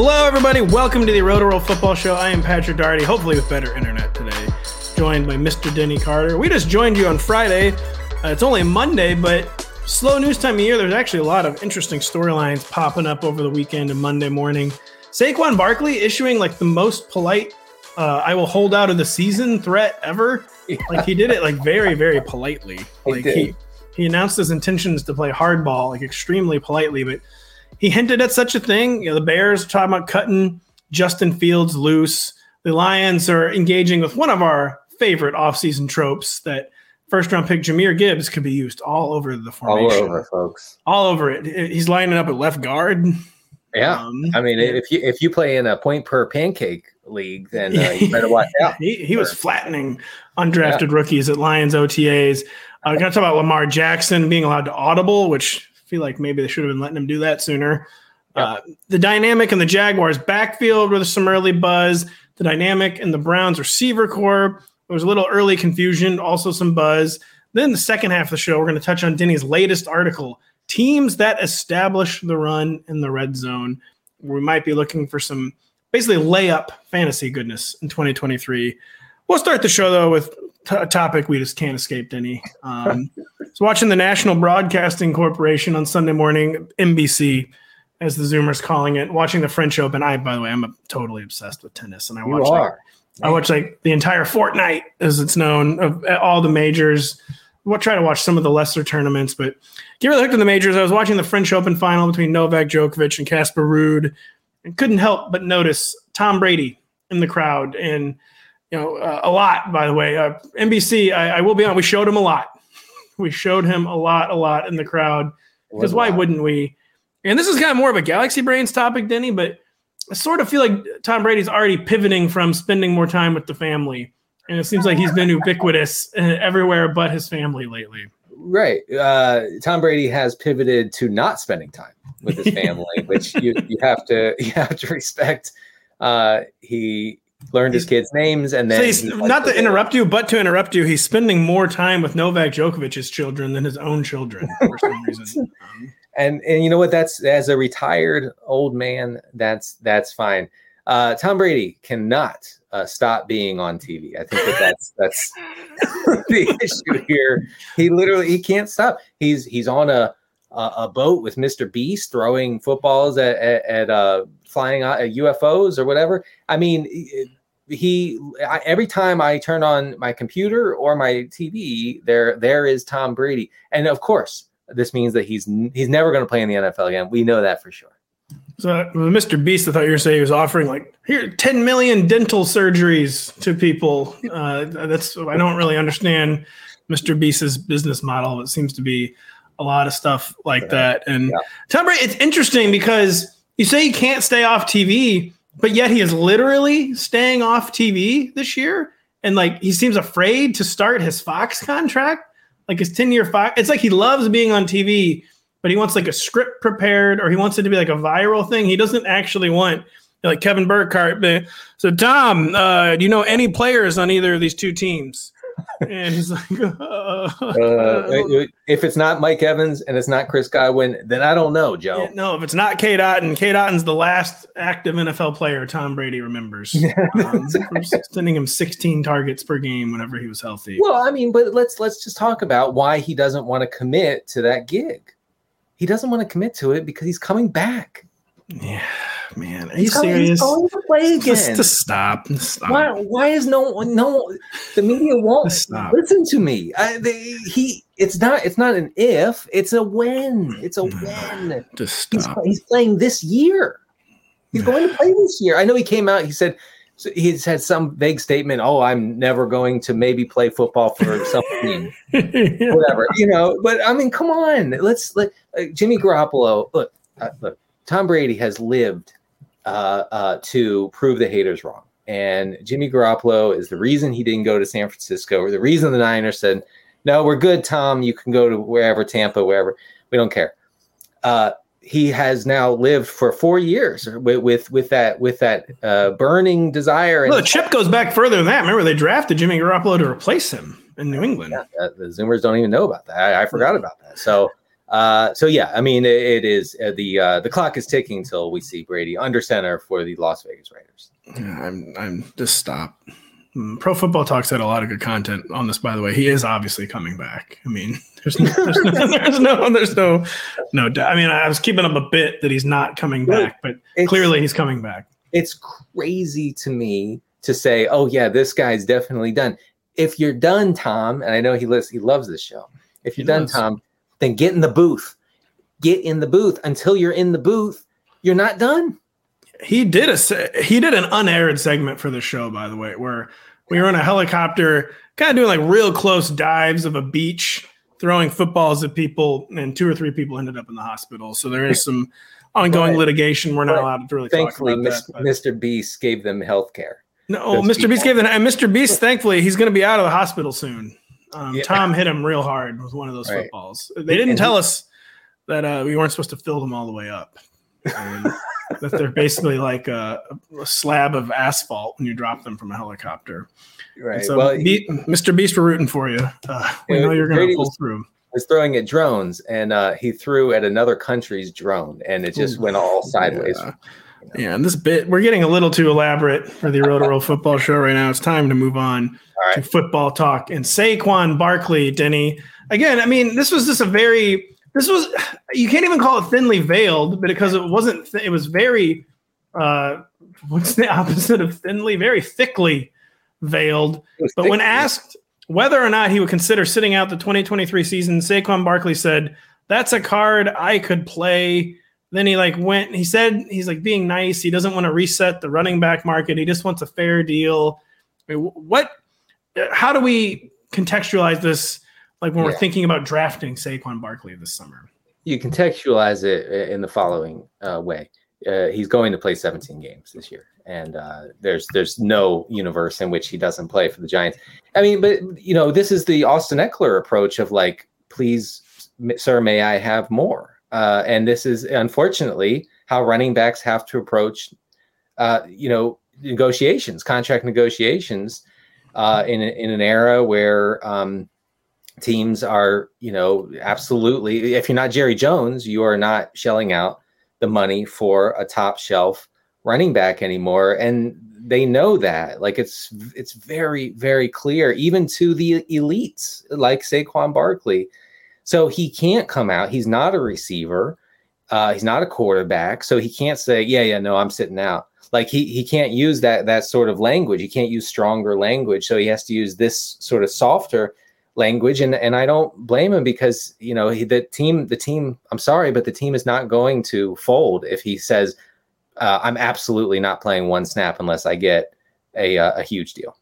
Hello, everybody. Welcome to the Roto Football Show. I am Patrick Daugherty, hopefully with better internet today. Joined by Mr. Denny Carter. We just joined you on Friday. Uh, it's only Monday, but slow news time of year. There's actually a lot of interesting storylines popping up over the weekend and Monday morning. Saquon Barkley issuing like the most polite uh, "I will hold out of the season" threat ever. Like he did it like very, very politely. Like he, he he announced his intentions to play hardball like extremely politely, but he hinted at such a thing. You know, the Bears are talking about cutting Justin Fields loose. The Lions are engaging with one of our favorite offseason tropes that first round pick Jahmyr Gibbs could be used all over the formation. All over, folks. All over it. He's lining up at left guard. Yeah. Um, I mean, if you if you play in a point per pancake league, then uh, you better watch out. he, he was flattening undrafted yeah. rookies at Lions OTAs. I uh, got to talk about Lamar Jackson being allowed to audible, which feel like maybe they should have been letting him do that sooner. Yep. Uh, the dynamic in the Jaguars backfield with some early buzz. The dynamic in the Browns receiver corps. There was a little early confusion, also some buzz. Then the second half of the show, we're going to touch on Denny's latest article teams that establish the run in the red zone. We might be looking for some basically layup fantasy goodness in 2023. We'll start the show though with a topic we just can't escape any. Um, so watching the National Broadcasting Corporation on Sunday morning, NBC, as the Zoomers calling it, watching the French Open. I, by the way, I'm totally obsessed with tennis, and I watch like, I watch like the entire fortnight, as it's known, of all the majors. We'll try to watch some of the lesser tournaments, but get really hooked in the majors. I was watching the French Open final between Novak Djokovic and Casper Ruud, and couldn't help but notice Tom Brady in the crowd and you know, uh, a lot, by the way. Uh, NBC, I, I, will be on, we showed him a lot. We showed him a lot, a lot in the crowd. Because why wouldn't we? And this is kind of more of a Galaxy Brains topic, Denny, but I sort of feel like Tom Brady's already pivoting from spending more time with the family. And it seems like he's been ubiquitous uh, everywhere but his family lately. Right. Uh, Tom Brady has pivoted to not spending time with his family, which you, you have to you have to respect. Uh, he learned his kids' names, and then so not to interrupt you, but to interrupt you, he's spending more time with Novak Djokovic's children than his own children for some reason. and and you know what? That's as a retired old man, that's that's fine. Uh, Tom Brady cannot uh, stop being on TV. I think that that's that's the issue here. He literally he can't stop. He's he's on a a, a boat with Mr. Beast throwing footballs at at, at uh, flying uh, UFOs or whatever. I mean, he I, every time I turn on my computer or my TV, there there is Tom Brady, and of course, this means that he's he's never going to play in the NFL again. We know that for sure. So, Mr. Beast, I thought you were saying he was offering like here 10 million dental surgeries to people. Uh, that's I don't really understand Mr. Beast's business model. It seems to be a lot of stuff like yeah. that. And yeah. Tom Brady, it's interesting because you say he can't stay off TV, but yet he is literally staying off TV this year. And like he seems afraid to start his Fox contract, like his 10 year Fox. It's like he loves being on TV, but he wants like a script prepared or he wants it to be like a viral thing. He doesn't actually want like Kevin Burkhardt. So, Tom, uh, do you know any players on either of these two teams? And he's like, uh, Uh, if it's not Mike Evans and it's not Chris Godwin, then I don't know, Joe. Yeah, no, if it's not Cade Otton, Cade Otton's the last active NFL player Tom Brady remembers. Um, sending him 16 targets per game whenever he was healthy. Well, I mean, but let's let's just talk about why he doesn't want to commit to that gig. He doesn't want to commit to it because he's coming back. Yeah, man. Are you He's he's serious? going to play again. Just, just stop. Just stop. why? Why is no one? No, the media won't stop. listen to me. I, they, he, it's not. It's not an if. It's a when. It's a when. Just He's, stop. he's playing this year. He's going to play this year. I know he came out. He said so he said some vague statement. Oh, I'm never going to maybe play football for some team, whatever. You know. But I mean, come on. Let's let uh, Jimmy Garoppolo. Look, uh, look. Tom Brady has lived uh, uh, to prove the haters wrong, and Jimmy Garoppolo is the reason he didn't go to San Francisco, or the reason the Niners said, "No, we're good, Tom. You can go to wherever, Tampa, wherever. We don't care." Uh, he has now lived for four years with with, with that with that uh, burning desire. And Well, the chip goes back further than that. Remember, they drafted Jimmy Garoppolo to replace him in New England. Yeah, the Zoomers don't even know about that. I, I forgot about that. So, uh, so yeah, I mean, it, it is uh, the uh, the clock is ticking until we see Brady under center for the Las Vegas Raiders. Yeah, I'm, I'm just stop. Mm, Pro Football Talks had a lot of good content on this, by the way. He is obviously coming back. I mean, there's no, there's no, there's no, there's no, no. I mean, I was keeping him a bit that he's not coming back, but It's- clearly he's coming back. it's crazy to me to say, "Oh yeah, this guy's definitely done." If you're done, Tom, and I know he lives, he loves this show. If you're He done, does. Tom, then get in the booth. Get in the booth. Until you're in the booth, you're not done. He did a he did an unaired segment for the show, by the way, where we were in a helicopter, kind of doing like real close dives of a beach, throwing footballs at people, and two or three people ended up in the hospital. So there is some ongoing Right. litigation. We're not Right. allowed to really Thankfully, talk about Mis- that. Mr. Beast gave them health care. No, Mr. Beast gave them, and Mr. Beast. Thankfully, he's going to be out of the hospital soon. Um, Yeah. Tom hit him real hard with one of those Right. footballs. They didn't And tell he- us that uh, we weren't supposed to fill them all the way up. And that they're basically like a, a slab of asphalt when you drop them from a helicopter. And Right. So, well, he Mr. Beast, we're rooting for you. Uh, we know you're going to pull was- through. was throwing at drones, and uh, he threw at another country's drone, and it just went all sideways. Yeah. Yeah, and this bit we're getting a little too elaborate for the Roto Roll Football Show right now. It's time to move on All to football talk. And Saquon Barkley, Denny. Again, I mean, this was just a very this was you can't even call it thinly veiled, but because it wasn't th- it was very uh what's the opposite of thinly? Very thickly veiled. But when asked whether or not he would consider sitting out the 2023 season, Saquon Barkley said, "That's a card I could play." Then he like went. He said he's like being nice. He doesn't want to reset the running back market. He just wants a fair deal. I mean, what? How do we contextualize this? Like when we're thinking about drafting Saquon Barkley this summer. you contextualize it in the following uh, way: uh, he's going to play 17 games this year, and uh, there's there's no universe in which he doesn't play for the Giants. I mean, but you know, this is the Austin Ekeler approach of like, please, sir, may I have more? Uh, and this is unfortunately how running backs have to approach, uh, you know, negotiations, contract negotiations, uh, in in an era where. Um, teams are, you know, absolutely. If you're not Jerry Jones, you are not shelling out the money for a top shelf running back anymore, and they know that. Like it's it's very very clear, even to the elites like Saquon Barkley. So he can't come out. He's not a receiver. Uh, he's not a quarterback, so he can't say, "Yeah, yeah, no, I'm sitting out." Like he he can't use that that sort of language. He can't use stronger language, so he has to use this sort of softer language and and I don't blame him because you know he, the team the team I'm sorry but the team is not going to fold if he says uh, I'm absolutely not playing one snap unless I get a uh, a huge deal.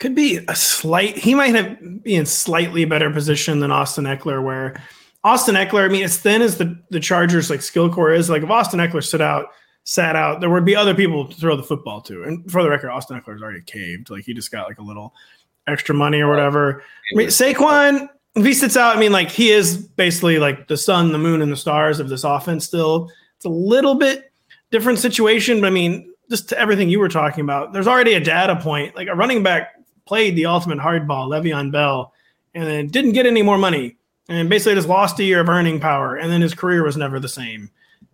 Could be a slight he might have be in slightly better position than Austin Ekeler where Austin Ekeler I mean as thin as the the Chargers like skill core is like if Austin Ekeler sit out sat out there would be other people to throw the football to. And for the record Austin Ekeler's already caved. Like he just got like a little extra money or whatever. I mean Saquon if he sits out I mean like he is basically like the sun the moon and the stars of this offense still. It's a little bit different situation but I mean just to everything you were talking about there's already a data point like a running back played the ultimate hardball, Le'Veon Bell, and then didn't get any more money, and basically just lost a year of earning power, and then his career was never the same.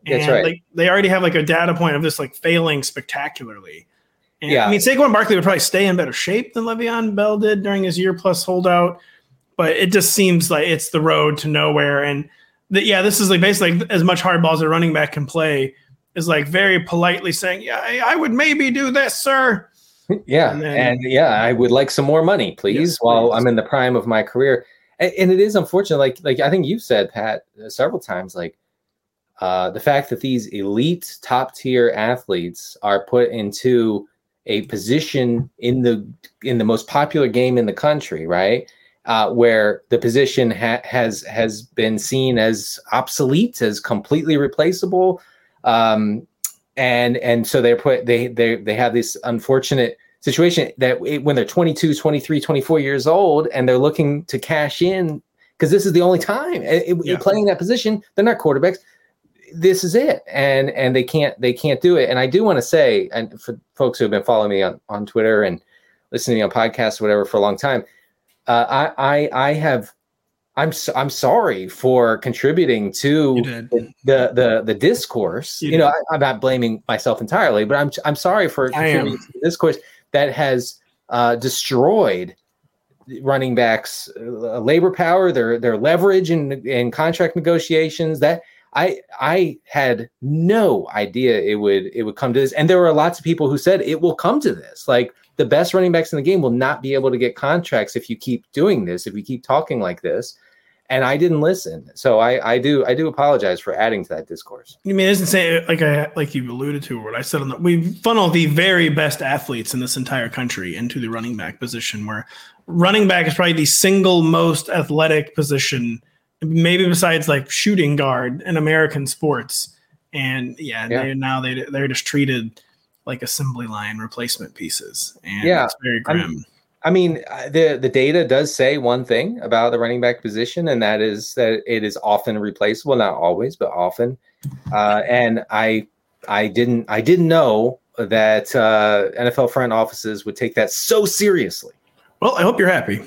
And That's right. Like, they already have like a data point of this like failing spectacularly. And, Yeah. I mean, Saquon Barkley would probably stay in better shape than Le'Veon Bell did during his year plus holdout, but it just seems like it's the road to nowhere. And the, yeah, this is like basically as much hardball as a running back can play is like very politely saying, "Yeah, I, I would maybe do this, sir." Yeah, And and, yeah, I would like some more money, please, Yes, while please. I'm in the prime of my career. And, and it is unfortunate, like like I think you've said, Pat, uh, several times, like uh, the fact that these elite, top tier athletes are put into a position in the in the most popular game in the country, right? Uh, where the position ha- has has been seen as obsolete, as completely replaceable, um, and and so they're put they they they have this unfortunate situation that it, when they're 22 23 24 years old and they're looking to cash in because this is the only time it, it- Yeah. playing that position they're not quarterbacks this is it and and they can't they can't do it and i do want to say and for folks who have been following me on, on twitter and listening to me on podcasts or whatever for a long time uh, i i i have i'm so, i'm sorry for contributing to the the the discourse. You You, know. I, I'm not blaming myself entirely, but I'm I'm sorry for I am. contributing to the discourse that has uh, destroyed running backs' uh, labor power, their their leverage in in contract negotiations. That I I had no idea it would it would come to this, and there were lots of people who said it will come to this. Like the best running backs in the game will not be able to get contracts if you keep doing this, if you keep talking like this. And I didn't listen, so I, I do I do apologize for adding to that discourse. I mean, it doesn't say like I like you alluded to, what I said on the we funnel the very best athletes in this entire country into the running back position, where running back is probably the single most athletic position, maybe besides like shooting guard in American sports. And yeah, Yeah. they now they they're just treated like assembly line replacement pieces, and Yeah, it's very I'm- grim. I mean, uh, the the data does say one thing about the running back position, and that is that it is often replaceable. Not always, but often. Uh, and I I didn't I didn't know that uh, NFL front offices would take that so seriously. well, I hope you're happy.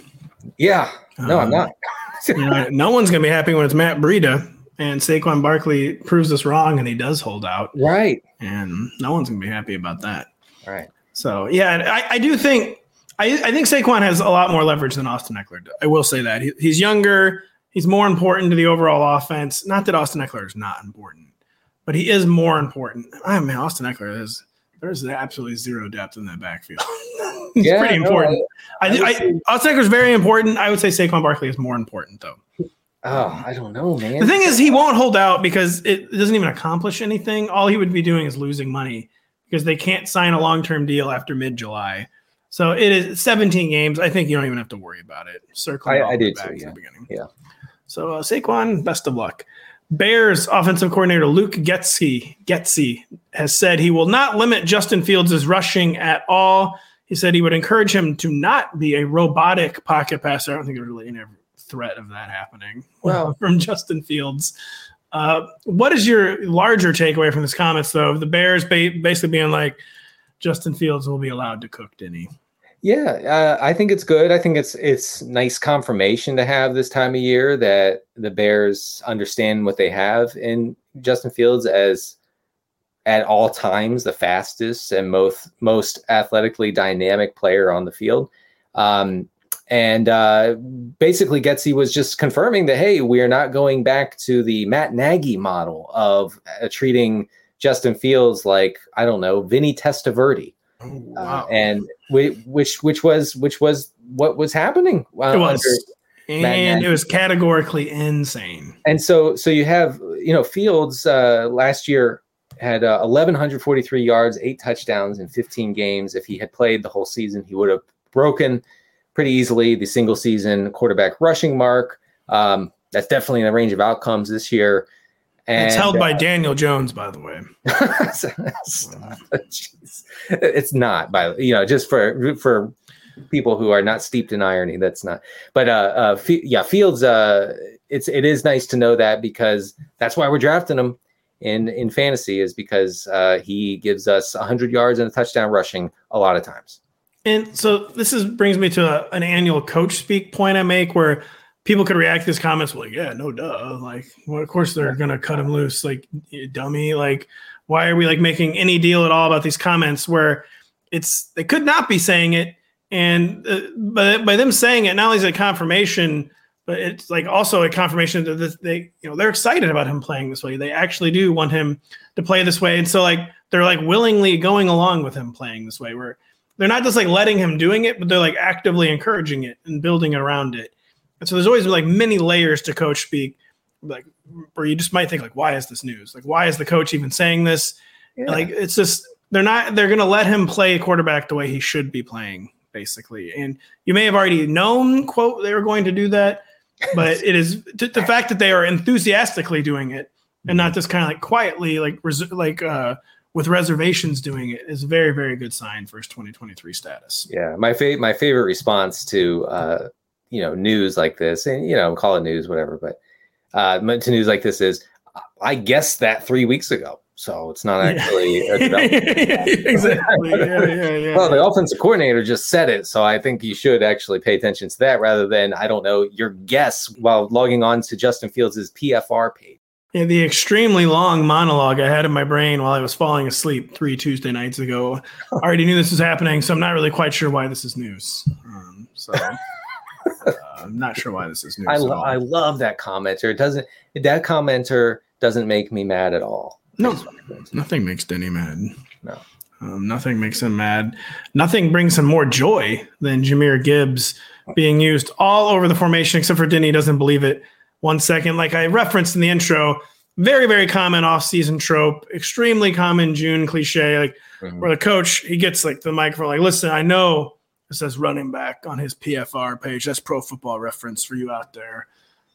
Yeah, no, I'm Um, not. you know, no one's gonna be happy when it's Matt Breida and Saquon Barkley proves us wrong, and he does hold out. Right, and no one's gonna be happy about that. right. So yeah, I, I do think I, I think Saquon has a lot more leverage than Austin Ekeler. I will say that he, he's younger, he's more important to the overall offense. Not that Austin Ekeler is not important, but he is more important. Ah, I mean, Austin Ekeler is there's absolutely zero depth in that backfield. he's Yeah, pretty no, important. I I, would I, Austin Ekeler is very important. I would say Saquon Barkley is more important though. Oh, I don't know, man. The thing is, he won't hold out because it doesn't even accomplish anything. All he would be doing is losing money because they can't sign a long term deal after mid July. So it is 17 games. I think you don't even have to worry about it. Circling I- all I do back too, yeah. the beginning. Yeah. So uh, Saquon, best of luck. Bears offensive coordinator Luke Getsy, Getsy has said he will not limit Justin Fields' rushing at all. He said he would encourage him to not be a robotic pocket passer. I don't think there's really any threat of that happening Well- from Justin Fields. Uh, what is your larger takeaway from this comments, though? The Bears ba- basically being like, Justin Fields will be allowed to cook Denny. Yeah, uh, I think it's good. I think it's it's nice confirmation to have this time of year that the Bears understand what they have in Justin Fields as at all times the fastest and most most athletically dynamic player on the field. Um, and uh, basically, Getsy was just confirming that hey, we are not going back to the Matt Nagy model of uh, treating Justin Fields like I don't know Vinny Testaverde uh, and whi- which which was which was what was happening uh, it was. under- and it was categorically insane. and so so you have you know fields uh last year had uh, 1143 yards eight touchdowns in 15 games if he had played the whole season he would have broken pretty easily the single season quarterback rushing mark. Um that's definitely in the range of outcomes this year. And it's held uh, by Daniel Jones, by the way. It's not by you know just for for people who are not steeped in irony that's not but uh uh yeah fields uh it's it is nice to know that because that's why we're drafting him in in fantasy is because uh he gives us 100 yards and a touchdown rushing a lot of times And so this is brings me to a, an annual coach speak point I make where people could react to these comments like, yeah, no duh. Like, well, of course they're gonna cut him loose, like dummy. Like, why are we like making any deal at all about these comments where it's they could not be saying it, and uh, but by them saying it, not only is it confirmation, but it's like also a confirmation that they you know they're excited about him playing this way. They actually do want him to play this way, and so like they're like willingly going along with him playing this way, where they're not just like letting him doing it, but they're like actively encouraging it and building around it. And so there's always like many layers to coach speak, like where you just might think like, why is this news? Like, why is the coach even saying this? Yeah. Like, it's just they're not they're going to let him play quarterback the way he should be playing, basically. And you may have already known, quote, they were going to do that, but it is t- the fact that they are enthusiastically doing it and not just kind of like quietly, like res- like uh, with reservations doing it is a very very good sign for his 2023 status. Yeah, my favorite my favorite response to uh, you know news like this, and you know call it news whatever, but uh, to news like this is I guessed that three weeks ago. So it's not actually exactly. Yeah, yeah, yeah, well, the offensive coordinator just said it, so I think you should actually pay attention to that rather than I don't know your guess while logging on to Justin Fields' PFR page. Yeah, the extremely long monologue I had in my brain while I was falling asleep three Tuesday nights ago. I already knew this was happening, so I'm not really quite sure why this is news. Um, so uh, I'm not sure why this is news. I, lo- I love that commenter. It doesn't. That commenter doesn't make me mad at all. No, nothing makes Denny mad. No. Um, nothing makes him mad. Nothing brings him more joy than Jahmyr Gibbs being used all over the formation, except for Denny doesn't believe it one second. Like I referenced in the intro, very, very common off-season trope, extremely common June cliche, like mm-hmm. where the coach he gets like the microphone, like, listen, I know it says running back on his PFR page. That's pro football reference for you out there.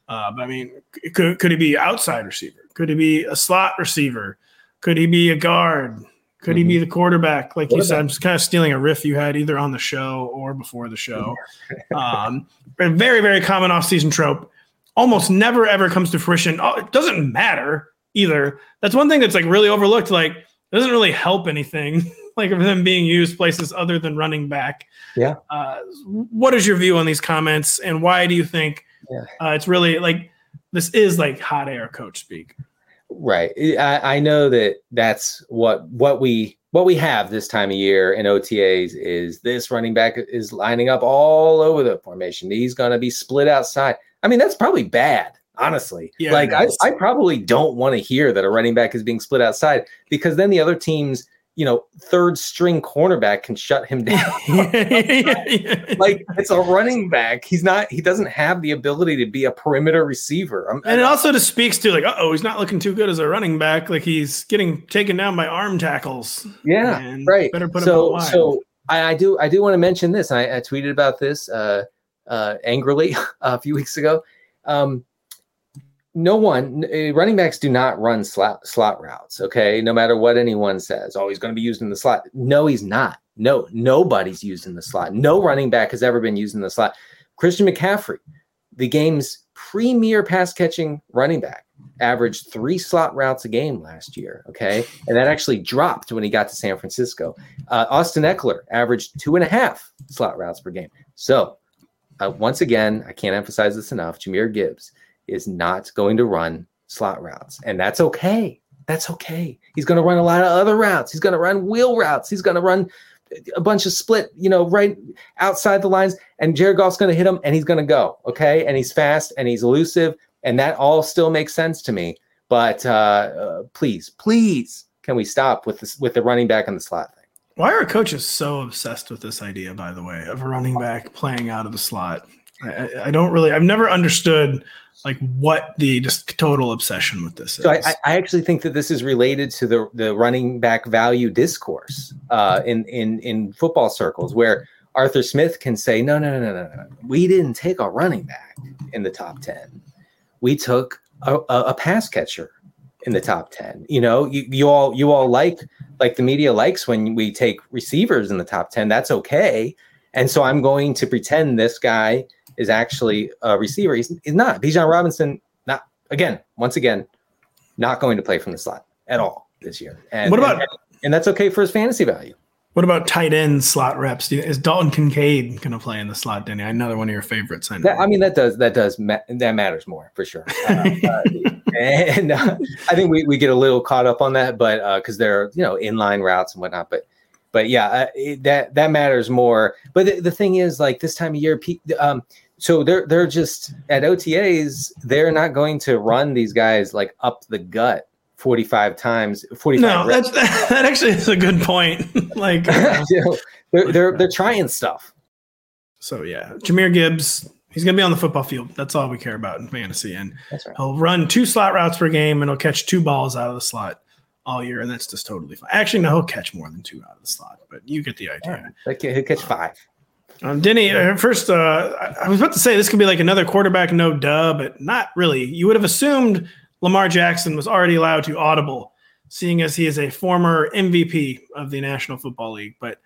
Uh, but I mean, could could he be outside receiver? Could he be a slot receiver? Could he be a guard? Could mm-hmm. he be mm-hmm. the quarterback? Like you said, I'm just kind of stealing a riff you had either on the show or before the show. um, very, very common off-season trope almost never ever comes to fruition. Oh, it doesn't matter either. That's one thing that's like really overlooked. Like, it doesn't really help anything. like of them being used places other than running back. Yeah. Uh, what is your view on these comments, and why do you think yeah. uh, it's really like this is like hot air coach speak? Right. I, I know that that's what what we what we have this time of year in OTAs is this running back is lining up all over the formation. He's going to be split outside. I mean, that's probably bad, honestly. Yeah, like I, I probably don't want to hear that a running back is being split outside because then the other team's you know, third string cornerback can shut him down. like it's a running back. He's not, he doesn't have the ability to be a perimeter receiver. I'm, and it also just speaks to like, oh, he's not looking too good as a running back. Like he's getting taken down by arm tackles. Yeah. right. Better put so, him So I, I, do, I do want to mention this. I, I tweeted about this uh, uh, angrily a few weeks ago. Um, no one eh, running backs do not run slot slot routes okay? No matter what anyone says oh he's going to be used in the slot. No he's not. No nobody's used in the slot. No running back has ever been used in the slot. Christian mccaffrey the game's premier pass catching running back averaged three slot routes a game last year okay? And that actually dropped when he got to san francisco. Uh, austin Ekeler averaged two and a half slot routes per game. So uh, once again i can't emphasize this enough jahmyr gibbs is not going to run slot routes. And that's okay. That's okay. He's going to run a lot of other routes. He's going to run wheel routes. He's going to run a bunch of split, you know, right outside the lines. And Jared Goff's going to hit him and he's going to go. Okay. And he's fast and he's elusive. And that all still makes sense to me. But uh, uh, please, please, can we stop with this with the running back in the slot? Why are coaches so obsessed with this idea, by the way, of a running back playing out of the slot? I, I don't really, I've never understood like what the just total obsession with this is. So I, I, actually think that this is related to the the running back value discourse uh, in in in football circles, where Arthur Smith can say, no, no, no, no, no, we didn't take a running back in the top ten, we took a, a, a pass catcher in the top 10 you know you, you all you all like like the media likes when we take receivers in the top 10 that's okay and so i'm going to pretend this guy is actually a receiver. He's, he's not. Bijan Robinson, not again, once again, not going to play from the slot at all this year. And what about and, and that's okay for his fantasy value. What about tight end slot reps? Is Dalton Kincaid going to play in the slot, Denny? Another one of your favorites. I, that, I mean, that does that does ma- that matters more for sure. Uh, uh, and uh, I think we, we get a little caught up on that, but because uh, there are you know inline routes and whatnot. But but yeah, uh, it, that that matters more. But the, the, thing is, like this time of year, um, so they're they're just at OTAs, they're not going to run these guys like up the gut 45 times 45 no that's that actually is a good point. Like you know, they're, they're they're trying stuff. So yeah. Jahmyr gibbs he's gonna be on the football field. That's all we care about in fantasy. And right. he'll run two slot routes per game and he'll catch two balls out of the slot all year and that's just totally fine. Actually no he'll catch more than two out of the slot but you get the idea. yeah, he'll catch five. Um, Denny, uh, first, uh, I was about to say this could be like another quarterback no dub, but not really. You would have assumed Lamar Jackson was already allowed to audible, seeing as he is a former MVP of the National Football League. But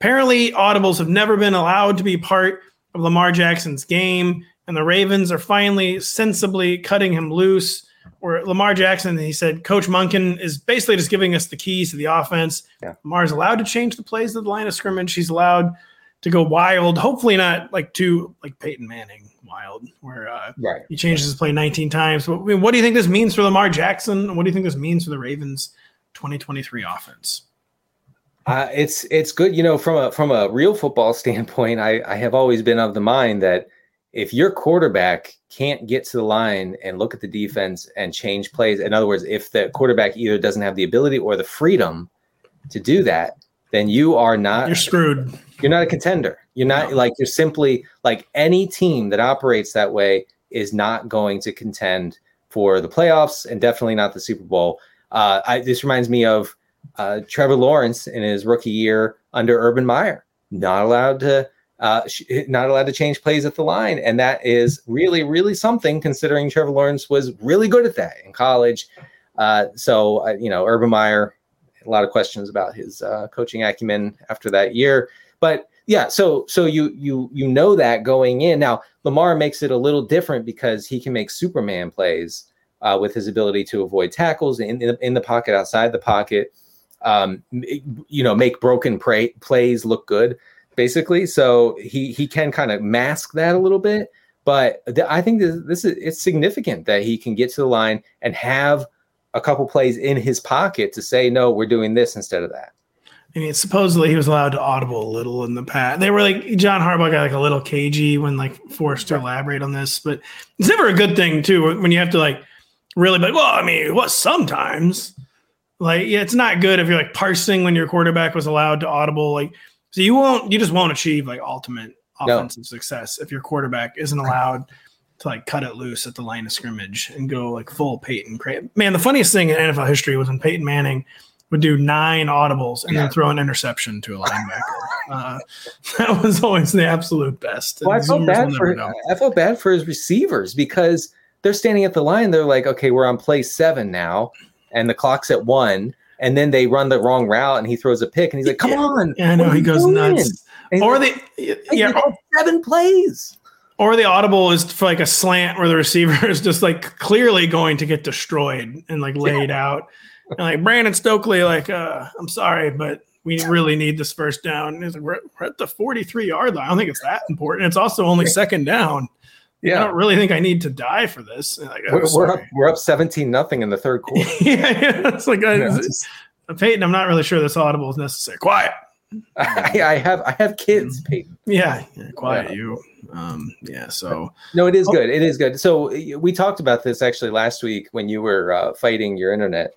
apparently, audibles have never been allowed to be part of Lamar Jackson's game, and the Ravens are finally sensibly cutting him loose. Where Lamar Jackson, he said, Coach Monken is basically just giving us the keys to the offense. Yeah. Lamar's allowed to change the plays of the line of scrimmage. He's allowed to go wild. Hopefully, not like too like Peyton Manning wild, where uh, right. he changes his play 19 times. But, I mean, what do you think this means for Lamar Jackson? What do you think this means for the Ravens 2023 offense? Uh, it's it's good, you know, from a from a real football standpoint. I, I have always been of the mind that if your quarterback can't get to the line and look at the defense and change plays, in other words, if the quarterback either doesn't have the ability or the freedom to do that, then you are not you're screwed. You're not a contender. You're not no. like you're simply like any team that operates that way is not going to contend for the playoffs and definitely not the Super Bowl. Uh, I, this reminds me of uh, Trevor Lawrence in his rookie year under Urban Meyer, not allowed to uh, sh- not allowed to change plays at the line, and that is really really something considering Trevor Lawrence was really good at that in college. Uh, so uh, you know, Urban Meyer, a lot of questions about his uh, coaching acumen after that year, but yeah so so you you you know that going in. Now lamar makes it a little different because he can make superman plays uh, with his ability to avoid tackles in, in, in the pocket outside the pocket um, you know make broken pray, plays look good basically. So he he can kind of mask that a little bit but th- i think this, this is it's significant that he can get to the line and have a couple plays in his pocket to say no we're doing this instead of that I mean, supposedly he was allowed to audible a little in the past. They were like John Harbaugh got like a little cagey when like forced to elaborate on this, but it's never a good thing too when you have to like really be like, well, I mean, what sometimes like yeah, it's not good if you're like parsing when your quarterback was allowed to audible. Like, so you won't, you just won't achieve like ultimate offensive no. success if your quarterback isn't allowed to like cut it loose at the line of scrimmage and go like full Peyton. Man, the funniest thing in NFL history was when Peyton Manning would do nine audibles and yeah. then throw an interception to a linebacker. uh, that was always the absolute best. Well, I felt bad for I felt bad for his receivers because they're standing at the line. They're like, okay, we're on play seven now, and the clock's at one. And then they run the wrong route, and he throws a pick, and he's like, "Come on!" Yeah, I know he goes doing? nuts. Or the yeah, seven plays. Or the audible is for like a slant where the receiver is just like clearly going to get destroyed and like laid yeah. out and like Brandon Stokley, like, uh, I'm sorry, but we really need this first down. Like, we're, we're, at the 43 yard line. I don't think it's that important. It's also only second down. Yeah. I don't really think I need to die for this. Like, we're, we're, up, we're up 17 nothing in the third quarter. yeah, yeah, It's like, uh, just, Peyton, I'm not really sure this audible is necessary. Quiet. I, I, have I have kids, Peyton. Yeah, yeah quiet yeah. you. Um, yeah, so no, it is oh. good. It is good. So we talked about this actually last week when you were uh, fighting your internet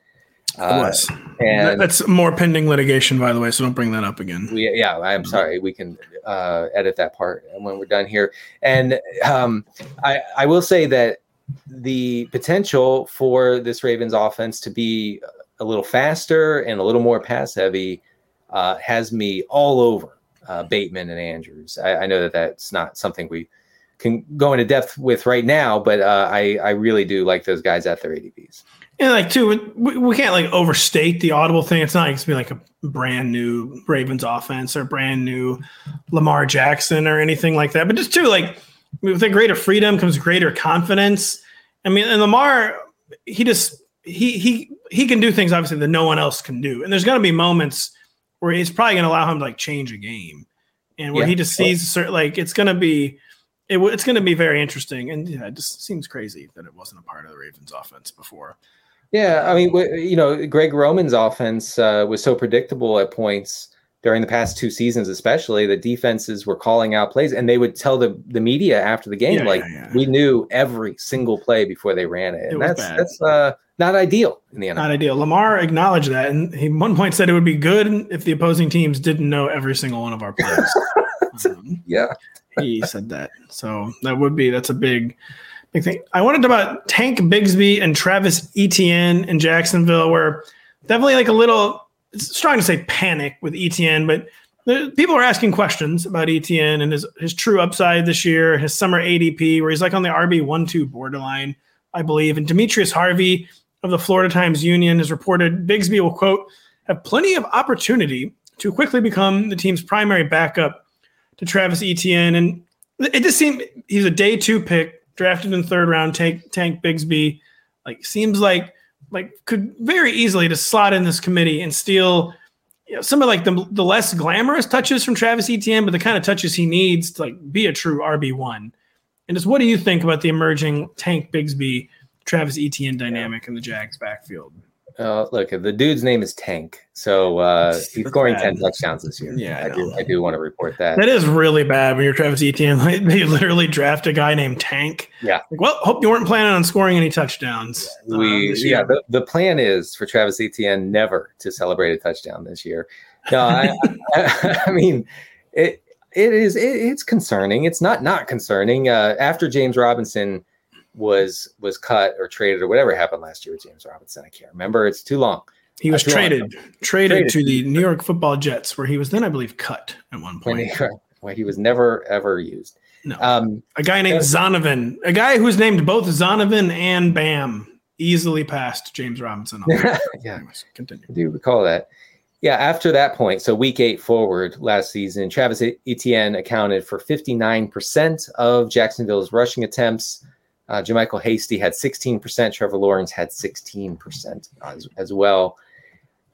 uh, and that's more pending litigation, by the way. So don't bring that up again. We, yeah, I'm sorry. We can uh, edit that part when we're done here. And um, I, I will say that the potential for this Ravens offense to be a little faster and a little more pass heavy uh, has me all over uh, Bateman and Andrews. I, I, know that that's not something we can go into depth with right now, but uh, I, I really do like those guys at their ADPs. And like too, we, we can't like overstate the audible thing. It's not going to be like a brand new Ravens offense or brand new Lamar Jackson or anything like that. But just too, like with a greater freedom comes greater confidence. I mean, and Lamar, he just he he he can do things obviously that no one else can do. And there's going to be moments where he's probably going to allow him to like change a game, and where Yeah. he just sees certain like it's going to be. It, it's going to be very interesting, and yeah, it just seems crazy that it wasn't a part of the Ravens' offense before. Yeah, I mean, you know, Greg Roman's offense uh, was so predictable at points during the past two seasons, especially that defenses were calling out plays, and they would tell the the media after the game, Yeah, like, yeah, yeah. "We knew every single play before they ran it," It and that's bad. that's uh, not ideal in the NFL. Not ideal. Lamar acknowledged that, and he at one point said it would be good if the opposing teams didn't know every single one of our plays. Um, yeah, he said that, so that would be that's a big, big thing. I wanted to about Tank Bigsby and Travis Etienne in Jacksonville, where definitely like a little. It's strong to say panic with Etienne, but people are asking questions about Etienne and his his true upside this year, his summer ADP, where he's like on the RB one two borderline, I believe. And Demetrius Harvey of the Florida Times Union has reported Bigsby will quote have plenty of opportunity to quickly become the team's primary backup to Travis Etienne. And it just seemed he's a day two pick, drafted in third round, tank tank Bigsby. Like seems like like could very easily just slot in this committee and steal you know, some of like the, the less glamorous touches from Travis Etienne, but the kind of touches he needs to like be a true RB one. And just what do you think about the emerging Tank Bigsby Travis Etienne dynamic in the Jags backfield? Uh, look, the dude's name is Tank, so uh, he's scoring bad. ten touchdowns this year. Yeah, I I, do. I do want to report that. That is really bad when you're Travis Etienne. Like, they literally draft a guy named Tank. Yeah. Like, well, hope you weren't planning on scoring any touchdowns. um, we this yeah the, the plan is for travis etienne never to celebrate a touchdown this year no i, I, I mean it it is it, it's concerning it's not not concerning uh, after james robinson was was cut or traded or whatever happened last year with james robinson i can't remember it's too long he was That's wrong. traded, traded Traded. to the New York Football Jets, where he was then, I believe, cut at one point. he, when he was never ever used No, um a guy named Zonovan, a guy who's named both Zonovan and Bam, easily passed James Robinson. On. yeah Anyways, continue. I do recall that. Yeah, after that point, so week eight forward last season, Travis Etienne accounted for 59% of Jacksonville's rushing attempts. Uh, JaMycal Hasty had 16%. Trevor Lawrence had 16% as, as well.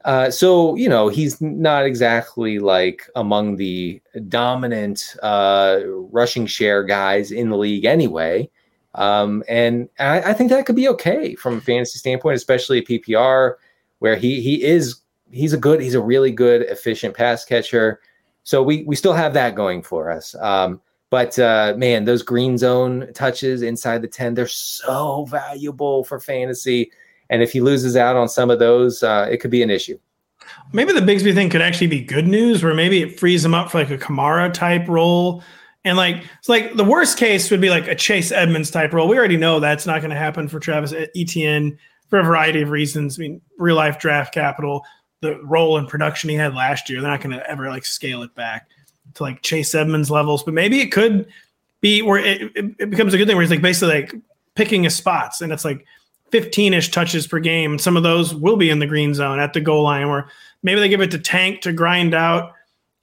Uh, so, you know, he's not exactly like among the dominant uh, rushing share guys in the league anyway. Um, and I, I think that could be okay from a fantasy standpoint, especially a PPR where he he is he's a good he's a really good efficient pass catcher. So we we still have that going for us. Um, but uh, man, those green zone touches inside the ten they're so valuable for fantasy. And if he loses out on some of those, uh, it could be an issue. Maybe the Bigsby thing could actually be good news, where maybe it frees him up for like a Kamara type role. And like it's like the worst case would be like a Chase Edmonds type role. We already know that's not going to happen for Travis Etienne for a variety of reasons. I mean, real life draft capital, the role and production he had last year, they're not going to ever like scale it back to like Chase Edmonds levels. But maybe it could be where it, it, becomes a good thing where he's like basically like picking his spots and it's like 15-ish touches per game. And some of those will be in the green zone at the goal line where maybe they give it to Tank to grind out,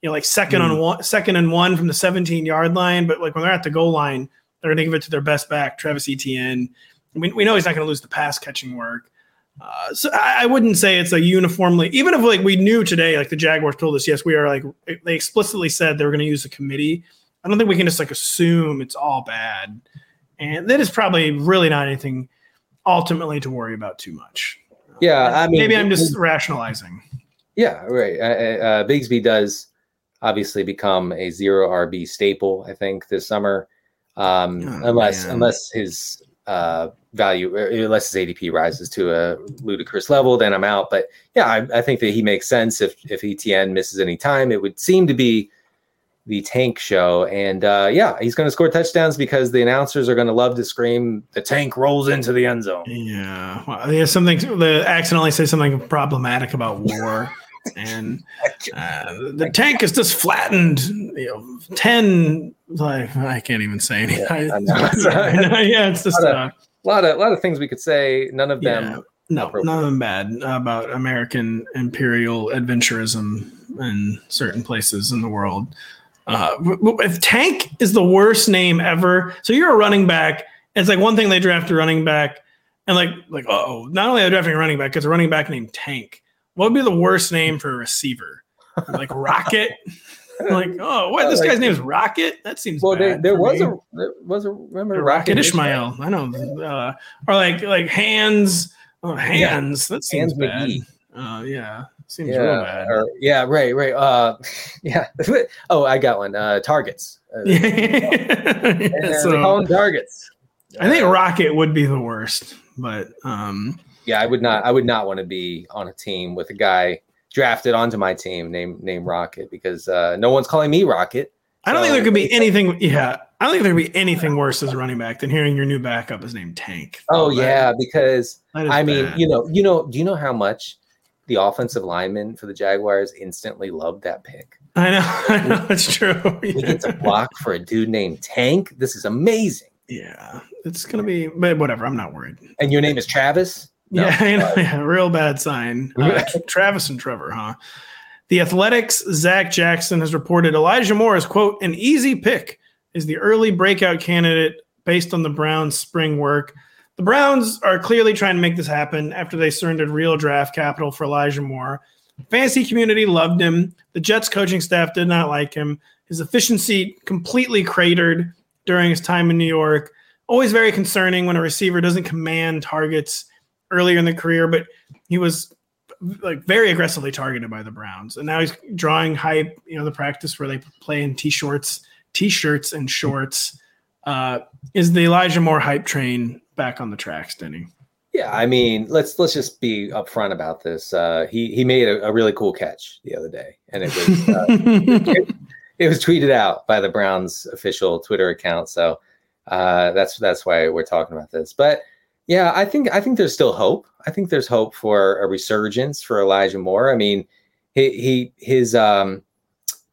you know, like second on hmm. one, second and one from the 17 yard line. But like when they're at the goal line, they're going to give it to their best back, Travis Etienne. We, we know he's not going to lose the pass catching work. Uh, so I, I wouldn't say it's a uniformly, even if like we knew today, like the Jaguars told us, yes, we are like, they explicitly said they were going to use a committee. I don't think we can just like assume it's all bad. And that is probably really not anything ultimately to worry about too much. Yeah, I mean, maybe I'm just rationalizing. Yeah, right. Uh, uh, Bigsby does obviously become a zero RB staple, I think, this summer, um, Oh, unless man. unless his uh, value, unless his ADP rises to a ludicrous level, then I'm out. But yeah, I, I think that he makes sense if if Etienne misses any time. It would seem to be the tank show, and uh, yeah, he's going to score touchdowns because the announcers are going to love to scream, "The tank rolls into the end zone." Yeah, well, there's something. They accidentally say something problematic about war, and uh, the tank is just flattened. You know, ten. Like I can't even say anything. Yeah, yeah, it's just. Uh, A lot of a lot of things we could say. None of them. yeah, no, none of them bad about American imperial adventurism in certain places in the world. Uh, if Tank is the worst name ever, so you're a running back. It's like one thing they draft a running back, and like like oh, not only are they drafting a running back, it's a running back named Tank. What would be the worst name for a receiver? like Rocket. like, oh, what? This guy's name is Rocket. That seems well. There, bad there was me. a there was a remember Rocket Ismail. I know. Uh, or like like hands. Oh, hands. That seems Hands bad. McGee. Uh, yeah, seems real Yeah, bad. or- yeah, right, right. Uh, yeah. oh, I got one. Uh, targets. Uh, Yeah. so targets. I think Rocket would be the worst, but um, Yeah, I would not. I would not want to be on a team with a guy drafted onto my team named named Rocket because uh, no one's calling me Rocket. I don't think there could be anything. Yeah, I don't think there could be anything worse as a running back than hearing your new backup is named Tank. Oh yeah, because I mean, bad. you know, you know, do you know how much the offensive lineman for the Jaguars instantly loved that pick? I know, I know it's true. We get to block for a dude named Tank. This is amazing. Yeah, it's gonna be, but whatever. I'm not worried. And your name is Travis. No. Yeah, I know, yeah, real bad sign. Uh, Travis and Trevor, huh? The Athletic's Zach Jackson has reported Elijah Moore is quote an easy pick is the early breakout candidate based on the Browns' spring work. The Browns are clearly trying to make this happen after they surrendered real draft capital for Elijah Moore. Fantasy community loved him. The Jets coaching staff did not like him. His efficiency completely cratered during his time in New York. Always very concerning when a receiver doesn't command targets earlier in the career, but he was like very aggressively targeted by the Browns. And now he's drawing hype, you know, the practice where they play in t-shorts, t-shirts and shorts. Uh, is the Elijah Moore hype train back on the tracks, Denny? Yeah, I mean, let's let's just be upfront about this. Uh, he he made a, a really cool catch the other day, and it was uh, it was tweeted out by the Browns official Twitter account. So uh, that's that's why we're talking about this. But yeah, I think I think there's still hope. I think there's hope for a resurgence for Elijah Moore. I mean, he, he his um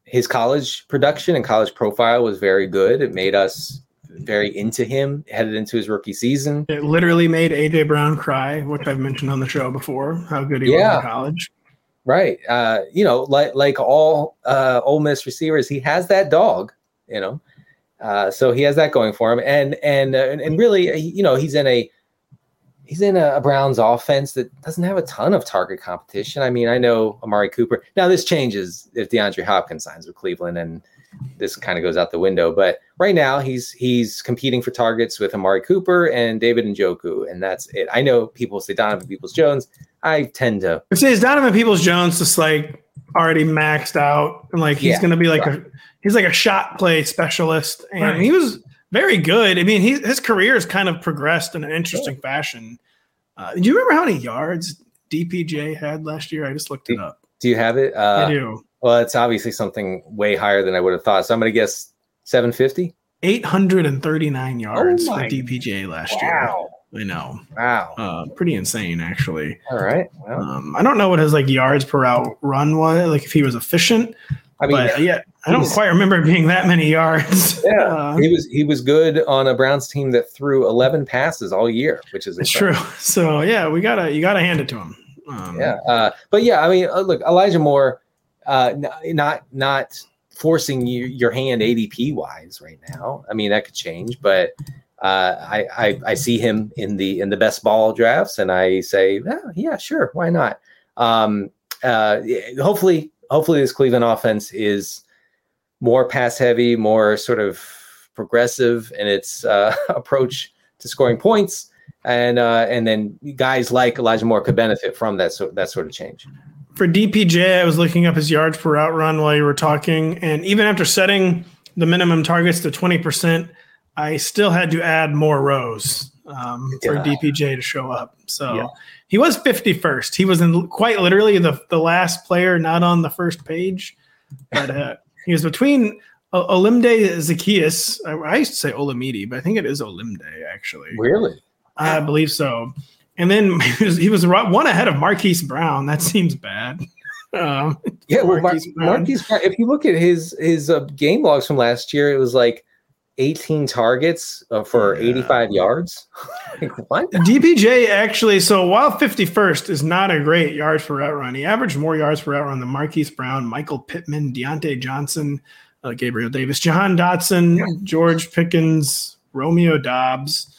his college production and college profile was very good. It made us very into him headed into his rookie season. it literally made AJ Brown cry, which I've mentioned on the show before, how good he was in college. Right. Uh, you know, like like all uh Ole Miss receivers, he has that dog, you know. Uh, so he has that going for him, and and uh, and, really, you know, he's in a he's in a, Browns offense that doesn't have a ton of target competition. I mean, I know Amari Cooper. Now this changes if DeAndre Hopkins signs with Cleveland, and this kind of goes out the window. But right now, he's he's competing for targets with Amari Cooper and David Njoku, and that's it. I know people say Donovan Peoples Jones. I tend to It says Donovan Peoples Jones just like already maxed out and like he's Yeah, gonna be like a he's like a shot play specialist and Right. he was very good. I mean, he, his career has kind of progressed in an interesting fashion. Uh, do you remember how many yards DPJ had last year? I just looked it up. Do you have it? Uh, I do. Well, it's obviously something way higher than I would have thought. So I'm going to guess 750. 839 yards for DPJ last year. Wow. I know. Wow. Uh, pretty insane, actually. All right. Well, Um, I don't know what his like yards per out run was, like if he was efficient, I mean, but yeah, I don't quite remember being that many yards. Yeah, Uh, he was he was good on a Browns team that threw 11 passes all year, which is It's true. So yeah, we gotta you gotta hand it to him. Um, Yeah. Uh, but yeah, I mean, uh, look, Elijah Moore, uh, not not forcing you, your hand ADP wise right now. I mean, that could change, but uh, I, I I see him in the in the best ball drafts, and I say, yeah, yeah sure, why not? Um, uh, hopefully, hopefully, this Cleveland offense is more pass heavy, more sort of progressive in its uh, approach to scoring points and uh, and then guys like Elijah Moore could benefit from that so, that sort of change. For DPJ, I was looking up his yards per route run while you were talking, and even after setting the minimum targets to twenty percent, I still had to add more rows um, for Yeah. DPJ to show up. So Yeah. He was fifty first. He was in quite literally the the last player not on the first page, but uh, he was between. O- Olimde Zaccheaus, I, I used to say Olamide, but I think it is Olimde actually. Really? I believe so. And then he was, he was one ahead of Marquise Brown. That seems bad. Um, Yeah. Well, Mar- Marquise Brown. Marquise if you look at his his uh, game logs from last year, it was like 18 targets uh, for Yeah. 85 yards. like, what? DPJ actually, so while 51st is not a great yards per route run, he averaged more yards per route run than Marquise Brown, Michael Pittman, Diontae Johnson, uh, Gabriel Davis, Jahan Dotson, George Pickens, Romeo Doubs.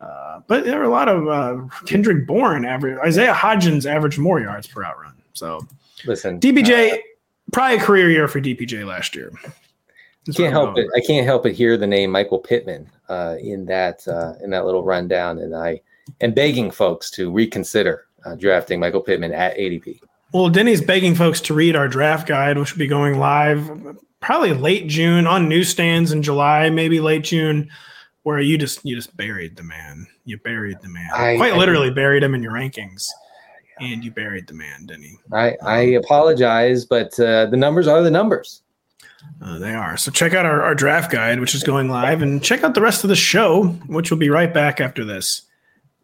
Uh, but there are a lot of uh, Kendrick Bourne average. Isaiah Hodgins averaged more yards per route run. So Listen, DPJ, probably a career year for DPJ last year. That's can't help it. I can't help but hear the name Michael Pittman uh, in that uh, in that little rundown, and I am begging folks to reconsider uh, drafting Michael Pittman at ADP. Well, Denny's begging folks to read our draft guide, which will be going live probably late June on newsstands in July, maybe late June, where you just you just buried the man. You buried the man. I, Quite I, literally buried him in your rankings. And you buried the man, Denny. I, I apologize, but uh, the numbers are the numbers. Uh, they are. So check out our, our draft guide, which is going live, and check out the rest of the show, which will be right back after this.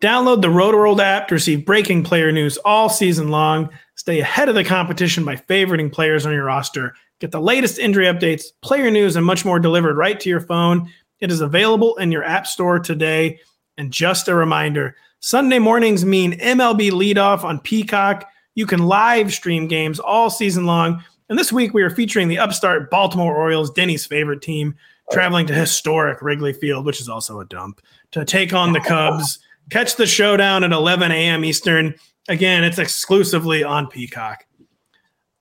Download the Rotoworld app to receive breaking player news all season long. Stay ahead of the competition by favoriting players on your roster. Get the latest injury updates, player news, and much more delivered right to your phone. It is available in your app store today. And just a reminder Sunday mornings mean MLB leadoff on Peacock. You can live stream games all season long. And this week we are featuring the upstart Baltimore Orioles, Denny's favorite team, traveling to historic Wrigley Field, which is also a dump, to take on the Cubs. Catch the showdown at 11 a.m. Eastern. Again, it's exclusively on Peacock.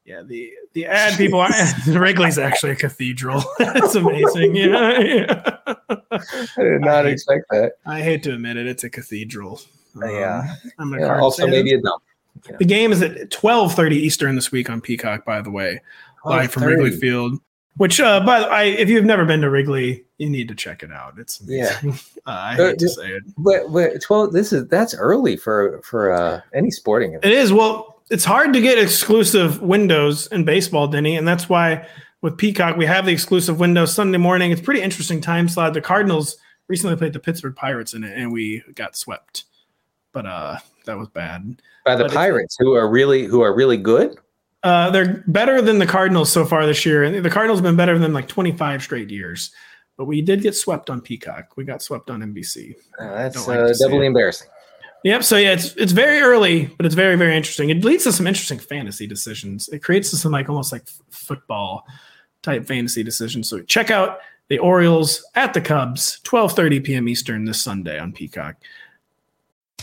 Yeah, the the ad people are Wrigley's actually a cathedral. it's amazing. Yeah, yeah. I did not I expect hate, that. I hate to admit it, it's a cathedral. Um, yeah. I'm a yeah, also maybe a dump. Yeah. The game is at 12:30 Eastern this week on Peacock, by the way, live from Wrigley Field. Which, uh, but I, if you've never been to Wrigley, you need to check it out. It's amazing. yeah. Uh, I hate to say it, but, but twelve. This is that's early for for uh, any sporting. Event. It is. Well, it's hard to get exclusive windows in baseball, Denny, and that's why with Peacock we have the exclusive window Sunday morning. It's pretty interesting time slot. The Cardinals recently played the Pittsburgh Pirates in it, and we got swept. But uh, that was bad. By the but Pirates, who are really who are really good. Uh, they're better than the Cardinals so far this year, and the Cardinals have been better than like 25 straight years. But we did get swept on Peacock. We got swept on NBC. Uh, that's like uh, doubly embarrassing. Yep. So yeah, it's it's very early, but it's very very interesting. It leads to some interesting fantasy decisions. It creates some like almost like f- football type fantasy decisions. So check out the Orioles at the Cubs, 12:30 p.m. Eastern this Sunday on Peacock.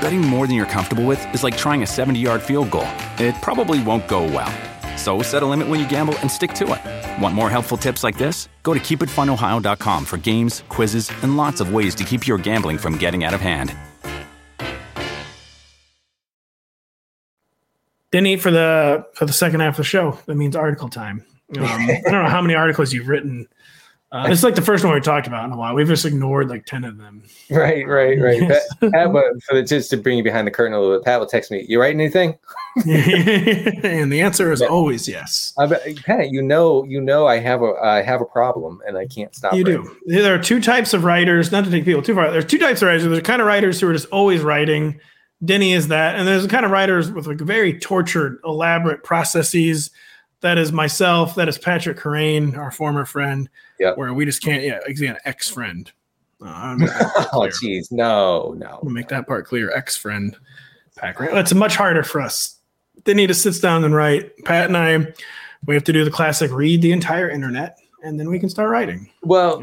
Betting more than you're comfortable with is like trying a 70 yard field goal. It probably won't go well. So set a limit when you gamble and stick to it. Want more helpful tips like this? Go to keepitfunohio.com for games, quizzes, and lots of ways to keep your gambling from getting out of hand. Denny, for the for the second half of the show, that means article time. Um, I don't know how many articles you've written uh, it's like the first one we talked about in a while. We've just ignored like ten of them. Right, right, right. Pat, Pat, for the, just to bring you behind the curtain a little bit, Pat will text me. You writing anything? and the answer is always yes. I Pat, you know, you know, I have a I have a problem, and I can't stop. You writing. do. There are two types of writers. Not to take people too far. There's two types of writers. There's kind of writers who are just always writing. Denny is that, and there's the kind of writers with like very tortured, elaborate processes. That is myself. That is Patrick Kerrane, our former friend Yep. Where we just can't. Yeah, again, ex friend. Uh, oh, jeez, no, no. We'll make that part clear. Ex friend, Pack. It's much harder for us. They need to sit down and write. Pat and I, we have to do the classic: read the entire internet, and then we can start writing. Well,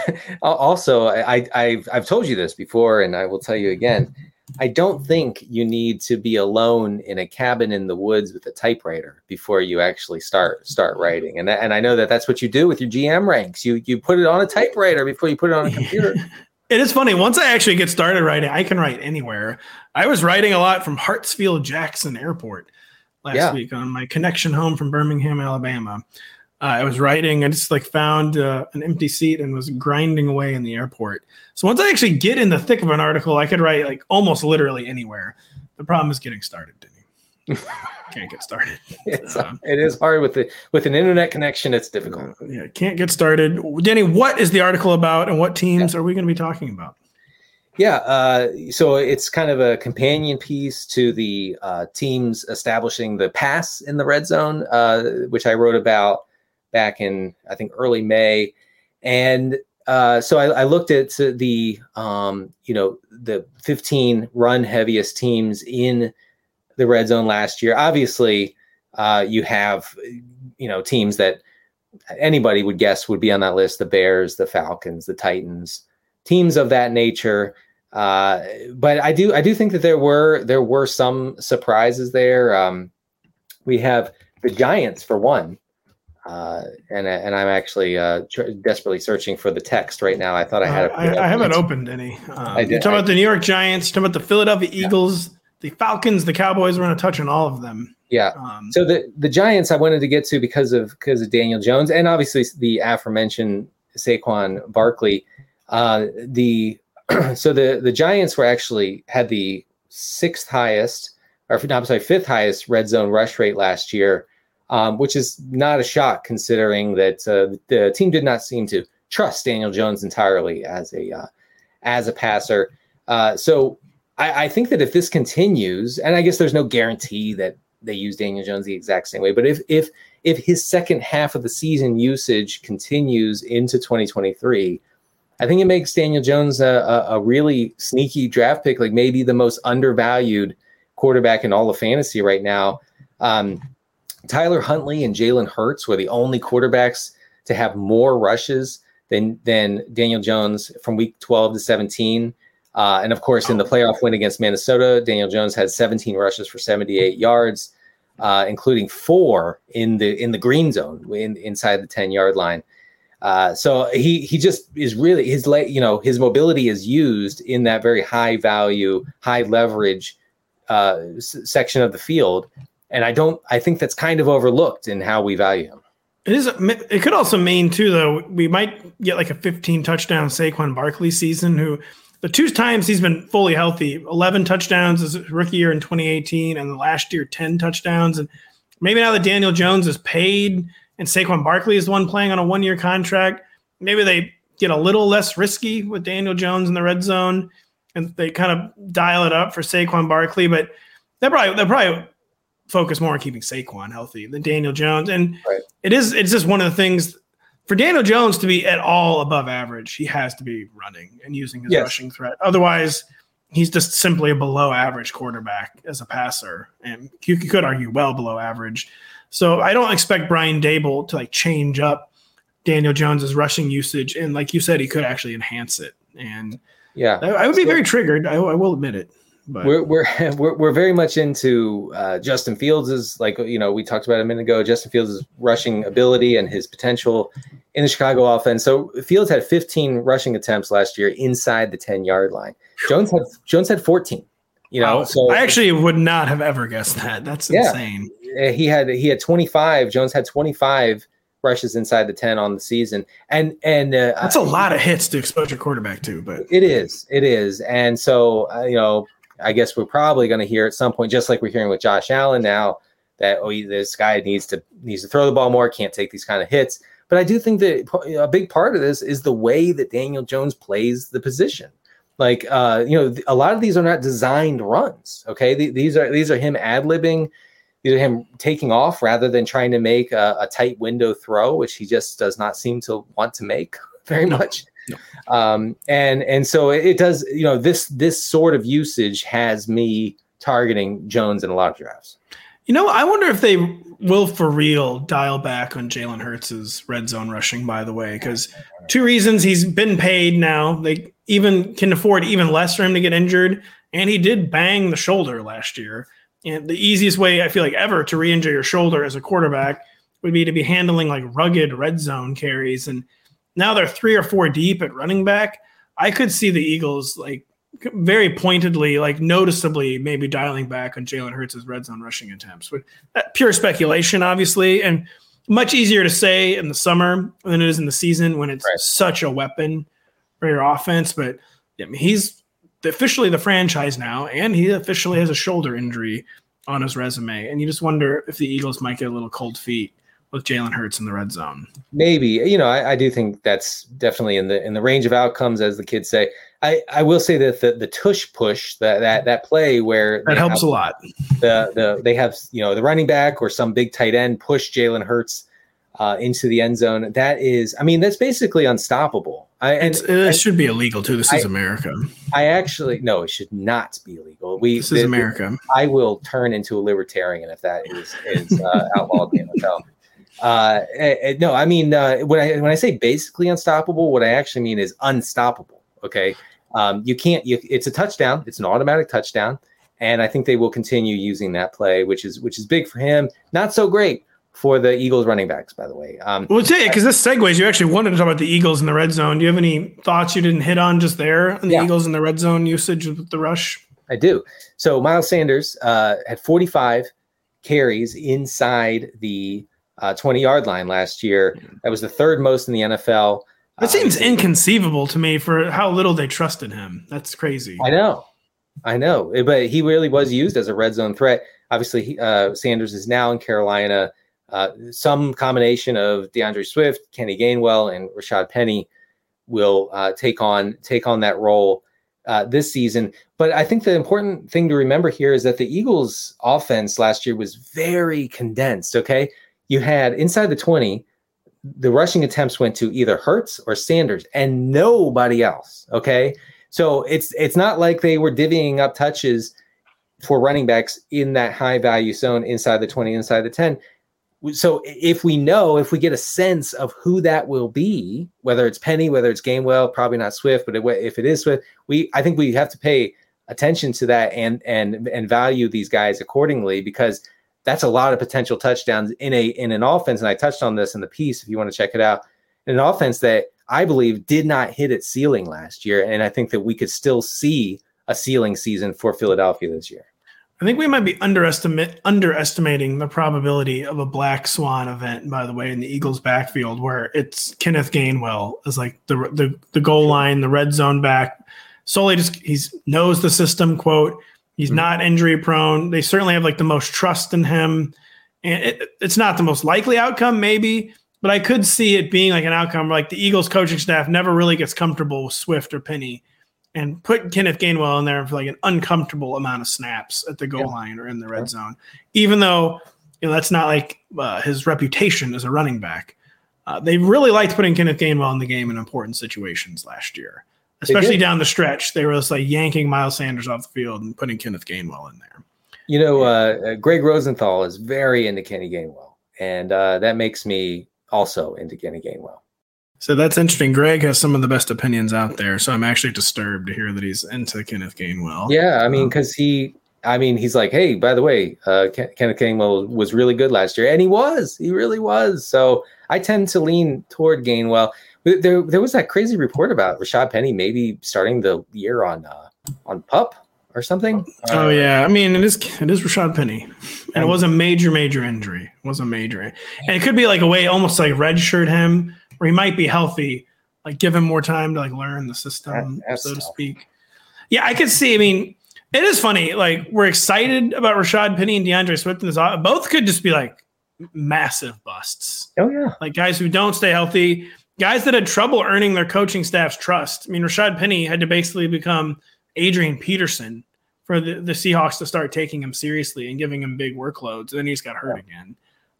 also, I, I, I've told you this before, and I will tell you again. I don't think you need to be alone in a cabin in the woods with a typewriter before you actually start start writing. And and I know that that's what you do with your GM ranks. You you put it on a typewriter before you put it on a computer. it is funny. Once I actually get started writing, I can write anywhere. I was writing a lot from Hartsfield Jackson Airport. last Yeah. week on my connection home from Birmingham, Alabama. Uh, I was writing, I just like found uh, an empty seat and was grinding away in the airport. So once I actually get in the thick of an article, I could write like almost literally anywhere. The problem is getting started, Denny. Can't get started. It's, Um, it is hard with the with an internet connection. It's difficult. Yeah, can't get started. Denny, what is the article about, and what teams are we going to be talking about? Yeah, uh, so it's kind of a companion piece to the uh, teams establishing the pass in the red zone, uh, which I wrote about back in I think early May, and uh, so I, I looked at the um, you know the 15 run heaviest teams in the red zone last year. Obviously, uh, you have you know teams that anybody would guess would be on that list: the Bears, the Falcons, the Titans, teams of that nature. Uh, but I do I do think that there were there were some surprises there. Um, we have the Giants for one, uh, and and I'm actually uh, tr- desperately searching for the text right now. I thought I had Uh, it. I, I haven't opened any. Um, I did- you're talking I- about the New York Giants, you're talking about the Philadelphia Eagles, the Falcons, the Cowboys. We're going to touch on all of them. Yeah. Um, So the the Giants I wanted to get to because of because of Daniel Jones and obviously the aforementioned Saquon Barkley. Uh, the so the the Giants were actually had the sixth highest or no, I'm sorry fifth highest red zone rush rate last year, um, which is not a shock considering that uh, the team did not seem to trust Daniel Jones entirely as a uh, as a passer. Uh, so I, I think that if this continues, and I guess there's no guarantee that they use Daniel Jones the exact same way. But if if if his second half of the season usage continues into 2023, I think it makes Daniel Jones a, a, a really sneaky draft pick, like maybe the most undervalued quarterback in all of fantasy right now. Um, Tyler Huntley and Jalen Hurts were the only quarterbacks to have more rushes than than Daniel Jones from week 12 to 17. Uh, and of course, in the playoff win against Minnesota, Daniel Jones had 17 rushes for 78 yards, uh, including four in the in the green zone, in, inside the 10 yard line. Uh, so he he just is really his le- you know his mobility is used in that very high value, high leverage uh, s- section of the field, and I don't I think that's kind of overlooked in how we value him. It is. It could also mean too, though. We might get like a 15 touchdown Saquon Barkley season. Who the two times he's been fully healthy, 11 touchdowns his rookie year in 2018, and the last year 10 touchdowns. And maybe now that Daniel Jones is paid and Saquon Barkley is the one playing on a one year contract, maybe they get a little less risky with Daniel Jones in the red zone, and they kind of dial it up for Saquon Barkley. But they probably they probably focus more on keeping Saquon healthy than Daniel Jones. And Right. it is it's just one of the things for Daniel Jones to be at all above average, he has to be running and using his Yes. rushing threat. Otherwise, he's just simply a below average quarterback as a passer. And you could argue well below average. So I don't expect Brian Daboll to like change up Daniel Jones's rushing usage. And like you said, he could actually enhance it. And Yeah, I, I would be very triggered. I, I will admit it. But we're we're we're, we're very much into uh, Justin Fields is like you know we talked about a minute ago. Justin Fields' rushing ability and his potential in the Chicago offense. So Fields had 15 rushing attempts last year inside the 10 yard line. Jones had Jones had 14. You know, Wow. so I actually would not have ever guessed that. That's Yeah. insane. uh, he had he had 25. Jones had 25 rushes inside the 10 on the season, and and uh, That's a lot of hits to expose your quarterback to, but It is. It is. And so, uh, you know, I guess we're probably going to hear at some point, just like we're hearing with Josh Allen now, that oh, this guy needs to needs to throw the ball more, can't take these kind of hits. But I do think that a big part of this is the way that Daniel Jones plays the position. Like, uh, you know, a lot of these are not designed runs. Okay, these are these are him ad libbing. These are him taking off rather than trying to make a, a tight window throw, which he just does not seem to want to make very No. um and and so it, it does you know this this sort of usage has me targeting jones in a lot of drafts you know, I wonder if they will for real dial back on Jalen Hurts' red zone rushing, by the way, because two reasons he's been paid now. They even can afford even less for him to get injured. And he did bang the shoulder last year. And the easiest way I feel like ever to re-injure your shoulder as a quarterback would be to be handling like rugged red zone carries. And now they're three or four deep at running back. I could see the Eagles like very pointedly, like noticeably, maybe dialing back on Jalen Hurts' red zone rushing attempts. But uh, pure speculation, obviously, and much easier to say in the summer than it is in the season when it's right. such a weapon for your offense. But I mean, he's officially the franchise now, and he officially has a shoulder injury on his resume. And you just wonder if the Eagles might get a little cold feet with Jalen Hurts in the red zone. Maybe you know I, I, do think that's definitely in the in the range of outcomes, as the kids say. I, I will say that the, the tush push that that that play where that helps a lot. The the they have you know the running back or some big tight end push Jalen Hurts uh, into the end zone. That is, I mean, that's basically unstoppable. I, and it should be illegal too. This I, is America. I actually no, it should not be illegal. We this is the, America. I will turn into a libertarian if that is is uh, outlawed in the NFL. Uh, eh, eh, no, I mean uh, when I when I say basically unstoppable, what I actually mean is unstoppable. Okay, um, you can't. You, it's a touchdown. It's an automatic touchdown, and I think they will continue using that play, which is which is big for him. Not so great for the Eagles running backs, by the way. Um, well, tell you because this segues. You actually wanted to talk about the Eagles in the red zone. Do you have any thoughts you didn't hit on just there on the yeah. Eagles in the red zone usage with the rush? I do. So Miles Sanders uh, had 45 carries inside the uh, 20 yard line last year. That was the third most in the NFL. That seems um, inconceivable to me for how little they trusted him. That's crazy. I know. I know. But he really was used as a red zone threat. Obviously, uh, Sanders is now in Carolina. Uh, some combination of D'Andre Swift, Kenny Gainwell, and Rashad Penny will uh, take on take on that role uh, this season. But I think the important thing to remember here is that the Eagles' offense last year was very condensed. Okay, you had inside the 20, the rushing attempts went to either Hurts or Sanders and nobody else. Okay. So it's it's not like they were divvying up touches for running backs in that high value zone inside the 20, inside the 10. So if we know, if we get a sense of who that will be, whether it's Penny, whether it's Gainwell, probably not Swift, but if it is Swift, we I think we have to pay attention to that and and and value these guys accordingly because that's a lot of potential touchdowns in a in an offense. And I touched on this in the piece if you want to check it out. In an offense that I believe did not hit its ceiling last year. And I think that we could still see a ceiling season for Philadelphia this year. I think we might be underestimate underestimating the probability of a black swan event, by the way, in the Eagles backfield where it's Kenneth Gainwell is like the the, the goal line, the red zone back. Solely just he's knows the system, quote. He's mm-hmm. not injury prone. They certainly have like the most trust in him. And it, it's not the most likely outcome, maybe, but I could see it being like an outcome like the Eagles coaching staff never really gets comfortable with Swift or Penny and put Kenneth Gainwell in there for like an uncomfortable amount of snaps at the goal yeah. line or in the red yeah. zone, even though you know that's not like uh, his reputation as a running back. Uh, they really liked putting Kenneth Gainwell in the game in important situations last year especially down the stretch. They were just like yanking Miles Sanders off the field and putting Kenneth Gainwell in there. You know, uh, Greg Rosenthal is very into Kenny Gainwell, and uh, that makes me also into Kenny Gainwell. So that's interesting. Greg has some of the best opinions out there. So I'm actually disturbed to hear that he's into Kenneth Gainwell. Yeah, I mean, because um, he, I mean, he's like, hey, by the way, uh, Kenneth Gainwell was really good last year, and he was, he really was. So I tend to lean toward Gainwell. There, there was that crazy report about Rashad Penny maybe starting the year on uh, on pup or something. Oh uh, yeah, I mean it is it is Rashad Penny, and it was a major major injury. It was a major, and it could be like a way almost like redshirt him, or he might be healthy, like give him more time to like learn the system, that, so to speak. Yeah, I could see. I mean, it is funny. Like we're excited about Rashad Penny and D'Andre Swift, and this both could just be like massive busts. Oh yeah, like guys who don't stay healthy guys that had trouble earning their coaching staff's trust. I mean, Rashad Penny had to basically become Adrian Peterson for the, the Seahawks to start taking him seriously and giving him big workloads. And then he just got hurt yeah. again.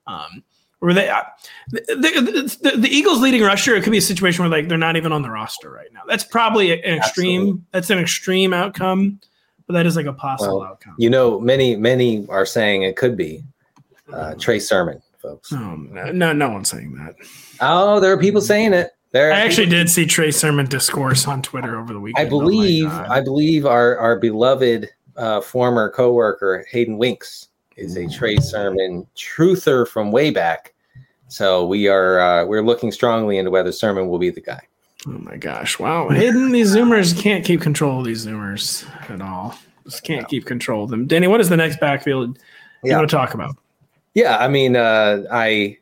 Um, were they uh, the, the, the, the, Eagles leading rusher? It could be a situation where like they're not even on the roster right now. That's probably an extreme. Absolutely. That's an extreme outcome, but that is like a possible well, outcome. You know, many many are saying it could be uh, Trey Sermon, folks. Oh, no, no one's saying that. Oh, there are people saying it. There I actually did see Trey Sermon discourse on Twitter over the weekend. I believe, oh I believe our our beloved uh, former coworker Hayden Winks is a Trey Sermon truther from way back. So we are uh, we're looking strongly into whether Sermon will be the guy. Oh my gosh! Wow, Hayden these Zoomers can't keep control of these Zoomers at all. Just can't keep control of them. Danny, what is the next backfield you Yeah. want to talk about? Yeah, I mean, uh, I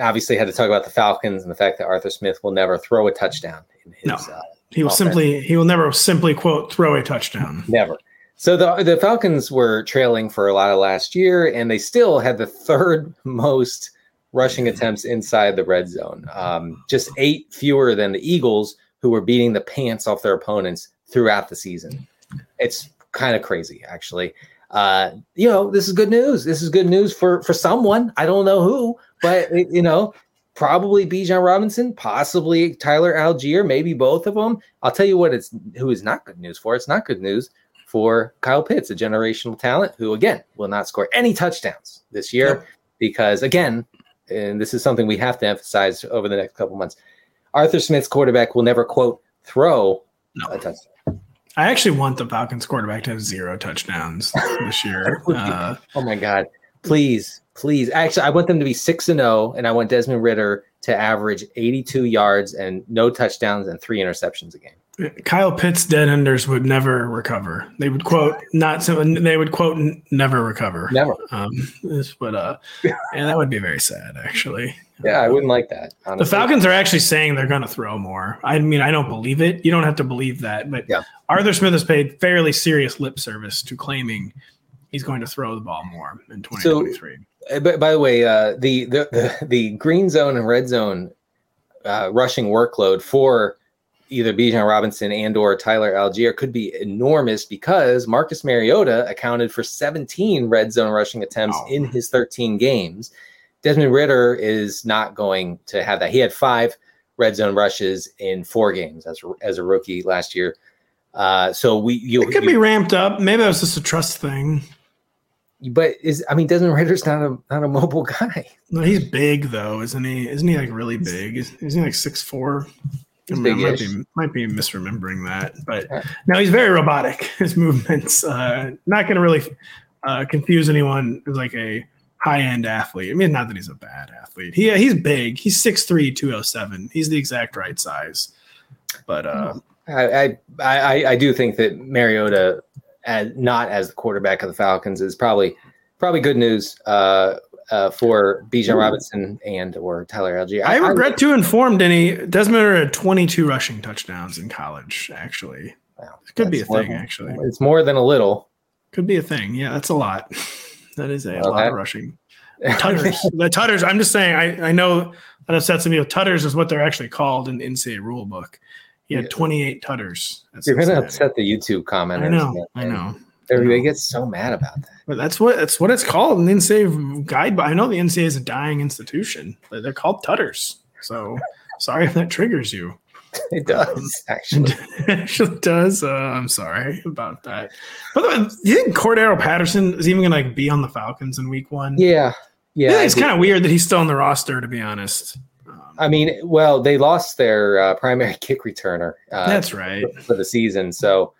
obviously had to talk about the Falcons and the fact that Arthur Smith will never throw a touchdown in his No. uh, He will offense. simply he will never simply quote throw a touchdown. Never. So the the Falcons were trailing for a lot of last year, and they still had the third most rushing attempts inside the red zone. Um, just eight fewer than the Eagles, who were beating the pants off their opponents throughout the season. It's kind of crazy, actually. Uh, you know, this is good news. This is good news for for someone. I don't know who, but you know, probably Bijan Robinson, possibly Tyler Allgeier, maybe both of them. I'll tell you what, it's who is not good news for. It's not good news for Kyle Pitts, a generational talent who, again, will not score any touchdowns this year Yep. because, again, and this is something we have to emphasize over the next couple months. Arthur Smith's quarterback will never quote throw a touchdown. I actually want the Falcons quarterback to have zero touchdowns this year. Uh, Oh my God. Please, please. Actually, I want them to be 6 and 0, and I want Desmond Ridder to average 82 yards and no touchdowns and three interceptions a game. Kyle Pitts dead enders would never recover. They would quote not so. They would quote never recover. Never. Um, this, but uh, and that would be very sad actually. Yeah, I wouldn't like that. The. Falcons are actually saying they're going to throw more. I mean, I don't believe it. You don't have to believe that, but Yeah. Arthur Smith has paid fairly serious lip service to claiming he's going to throw the ball more in 2023. Uh, But by the way, uh, the, the the the green zone and red zone uh, rushing workload for either Bijan Robinson and or Tyler Allgeier could be enormous because Marcus Mariota accounted for 17 red zone rushing attempts Oh. in his 13 games. Desmond Ridder is not going to have that. He had five red zone rushes in four games as as a rookie last year. Uh, so we you, it could you- be ramped up. Maybe that was just a trust thing. But is I mean Desmond Ridder's not a not a mobile guy. No, he's big though, isn't he? Isn't he like really big? Is, isn't he like six four? I might be might be misremembering that, but no, he's very robotic. His movements, uh, not going to really uh, confuse anyone who's like a high end athlete. I mean, not that he's a bad athlete. He he's big. He's 6'3", 207. He's the exact right size. But uh, I, I I I do think that Mariota, as not as the quarterback of the Falcons, is probably probably good news uh, uh, for Bijan Robinson and or Tyler Allgeier. I regret to inform Denny Desmond had twenty two rushing touchdowns in college. Actually, Wow, it could be a thing. Actually, It's more than a little. could be a thing. Yeah, that's a lot. That is a Well, lot of rushing. Tutters. the Tutters. I'm just saying. I, I know that upsets me. Tutters is what they're actually called in the NCAA rule book. He had Yeah. 28 tutters. You're going to upset the YouTube commenters. I know. and- I know. Everybody gets so mad about that. But that's what that's what it's called in the NCAA guide. I know the NCAA is a dying institution. but They're called Tutters. So sorry if that triggers you. It does actually. it actually does. Uh, I'm sorry about that. By the way, do you think Cordarrelle Patterson is even going to like be on the Falcons in Week One? Yeah, yeah. Yeah, it's kind of weird that he's still on the roster. To be honest, um, I mean, well, they lost their uh, primary kick returner. Uh, that's right. for the season. So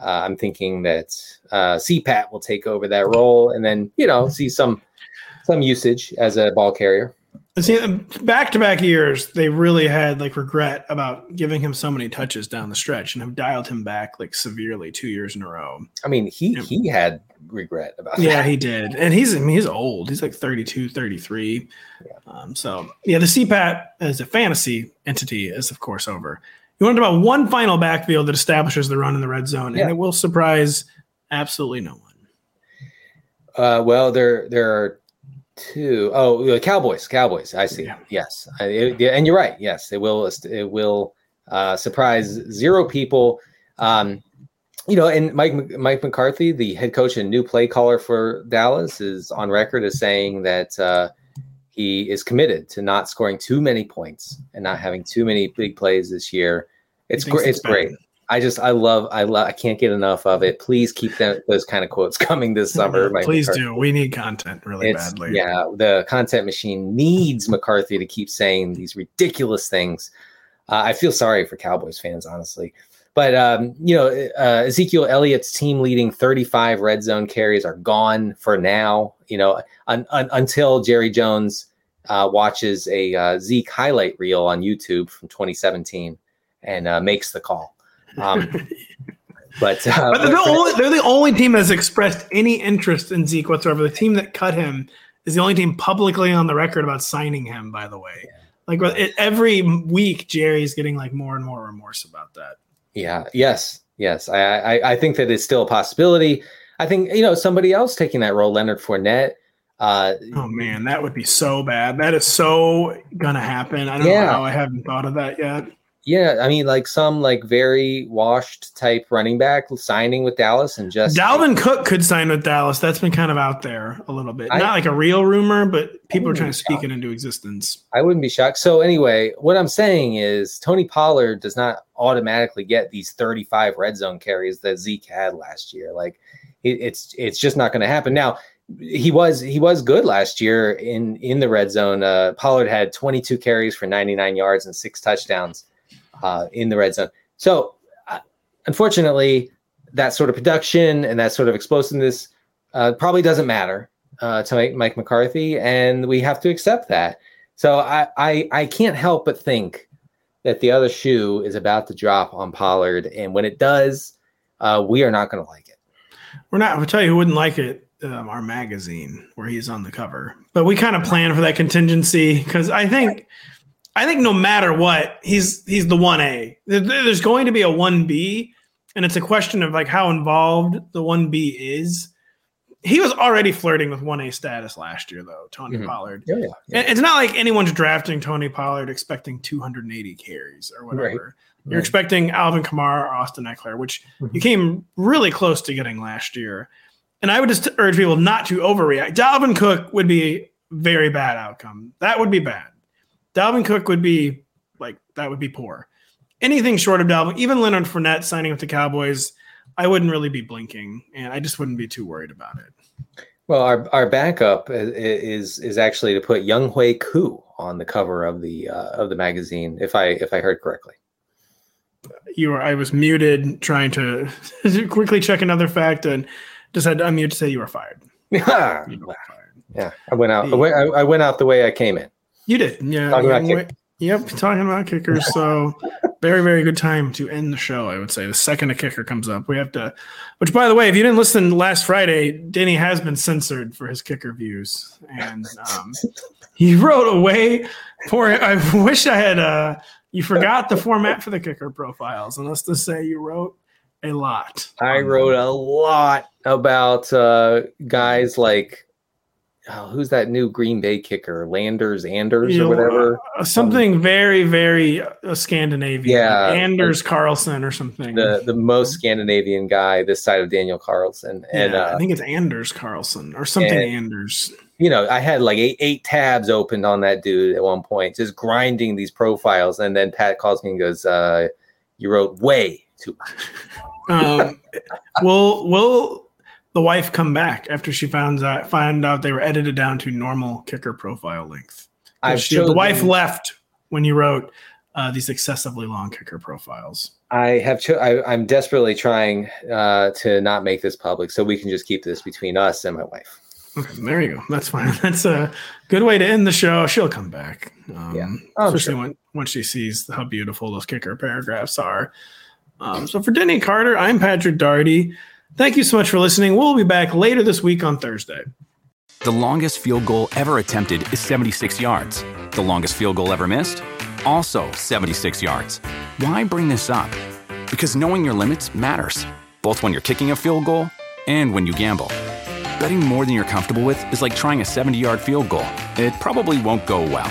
uh, I'm thinking that uh, CPAT will take over that role, and then you know see some some usage as a ball carrier. See, back to back years, they really had like regret about giving him so many touches down the stretch and have dialed him back like severely two years in a row. I mean, he Yeah. he had regret about Yeah, that. he did. And he's, I mean, he's old. He's like 32, 33. Um, so, yeah, the CPAT as a fantasy entity is, of course, over. You want to talk about one final backfield that establishes the run in the red zone, Yeah. and it will surprise absolutely no one. Uh, well, there there are two oh the Cowboys. Cowboys. I see. Yeah. Yes, I, it- yeah, and you're right. Yes, it will. It will uh, surprise zero people. Um, you know, and Mike Mike McCarthy, the head coach and new play caller for Dallas, is on record as saying that uh, he is committed to not scoring too many points and not having too many big plays this year. It's great. It's bad. great. I just I love I love I can't get enough of it. Please keep that, those kind of quotes coming this summer. Please McCarthy. do. We need content really It's, badly. yeah, the content machine needs McCarthy to keep saying these ridiculous things. Uh, I feel sorry for Cowboys fans, honestly. But um, you know, uh, Ezekiel Elliott's team leading 35 red zone carries are gone for now. You know, un- un- until Jerry Jones uh, watches a uh, Zeke highlight reel on YouTube from 2017 and uh, makes the call. Um, but, uh, but they're, the only, they're the only team that's expressed any interest in Zeke whatsoever. The team that cut him is the only team publicly on the record about signing him. By the way, like it, every week, Jerry's getting like more and more remorse about that. Yeah. Yes. Yes. I, I I think that it's still a possibility. I think you know somebody else taking that role, Leonard Fournette. Uh, oh man, that would be so bad. That is so gonna happen. I don't yeah. know how I haven't thought of that yet. Yeah, I mean, like some like very washed type running back signing with Dallas and just Dalvin Cook could sign with Dallas. That's been kind of out there a little bit. I, Not like a real rumor, but people are trying to speak it into existence. I wouldn't be shocked. So anyway, what I'm saying is Tony Pollard does not automatically get these 35 red zone carries that Zeke had last year. Like it, it's it's just not going to happen. Now he was he was good last year in in the red zone. Uh, Pollard had 22 carries for 99 yards and six touchdowns uh, in the red zone. So, uh, unfortunately, that sort of production and that sort of explosiveness uh, probably doesn't matter uh, to Mike, McCarthy, and we have to accept that. So I, I I can't help but think that the other shoe is about to drop on Pollard, and when it does, uh, we are not going to like it. We're not. I'll tell you who wouldn't like it. Um, our magazine where he's on the cover, but we kind of plan for that contingency because I think I think no matter what, he's he's the one A. There's going to be a one B, and it's a question of like how involved the one B is. He was already flirting with one A status last year, though. Tony mm-hmm. Pollard. Yeah, yeah, yeah. it's not like anyone's drafting Tony Pollard expecting 280 carries or whatever. Right. You're right. expecting Alvin Kamara or Austin Ekeler, which mm-hmm. you came really close to getting last year. And I would just urge people not to overreact. Dalvin Cook would be very bad outcome. That would be bad. Dalvin Cook would be like that would be poor. Anything short of Dalvin, even Leonard Fournette signing with the Cowboys, I wouldn't really be blinking, and I just wouldn't be too worried about it. Well, our, our backup is is actually to put Younghoe Koo on the cover of the uh, of the magazine, if I if I heard correctly. You were I was muted trying to quickly check another fact and just had to unmute to say you were fired. Yeah, you were fired. yeah. I went out. I went, I went out the way I came in. You did. Yeah. Talking about kick- yep. Talking about kickers. So very, very good time to end the show, I would say. The second a kicker comes up, we have to, which by the way, if you didn't listen last Friday, Danny has been censored for his kicker views. And um, he wrote away for I wish I had, uh, you forgot the format for the kicker profiles. And let's just say you wrote a lot. I wrote a lot about uh, guys like oh, who's that new Green Bay kicker, Landers, Anders, you or whatever? Uh, something um, very, very uh, Scandinavian. Yeah, Anders Carlson or something. The the most Scandinavian guy this side of Daniel Carlson, and yeah, uh, I think it's Anders Carlson or something and, Anders. You know, I had like eight, eight tabs opened on that dude at one point, just grinding these profiles, and then Pat calls me and goes, uh, "You wrote way too." um, we'll we'll the wife come back after she found out find out they were edited down to normal kicker profile length. She, the wife left when you wrote uh, these excessively long kicker profiles. I have. Cho- I, am desperately trying uh, to not make this public, so we can just keep this between us and my wife. Okay, there you go. That's fine. That's a good way to end the show. She'll come back, um, yeah, oh, especially sure. when once she sees how beautiful those kicker paragraphs are. Um, so for Denny Carter, I'm Patrick Daugherty. Thank you so much for listening. We'll be back later this week on Thursday. The longest field goal ever attempted is 76 yards. The longest field goal ever missed? Also 76 yards. Why bring this up? Because knowing your limits matters, both when you're kicking a field goal and when you gamble. Betting more than you're comfortable with is like trying a 70 yard field goal, it probably won't go well.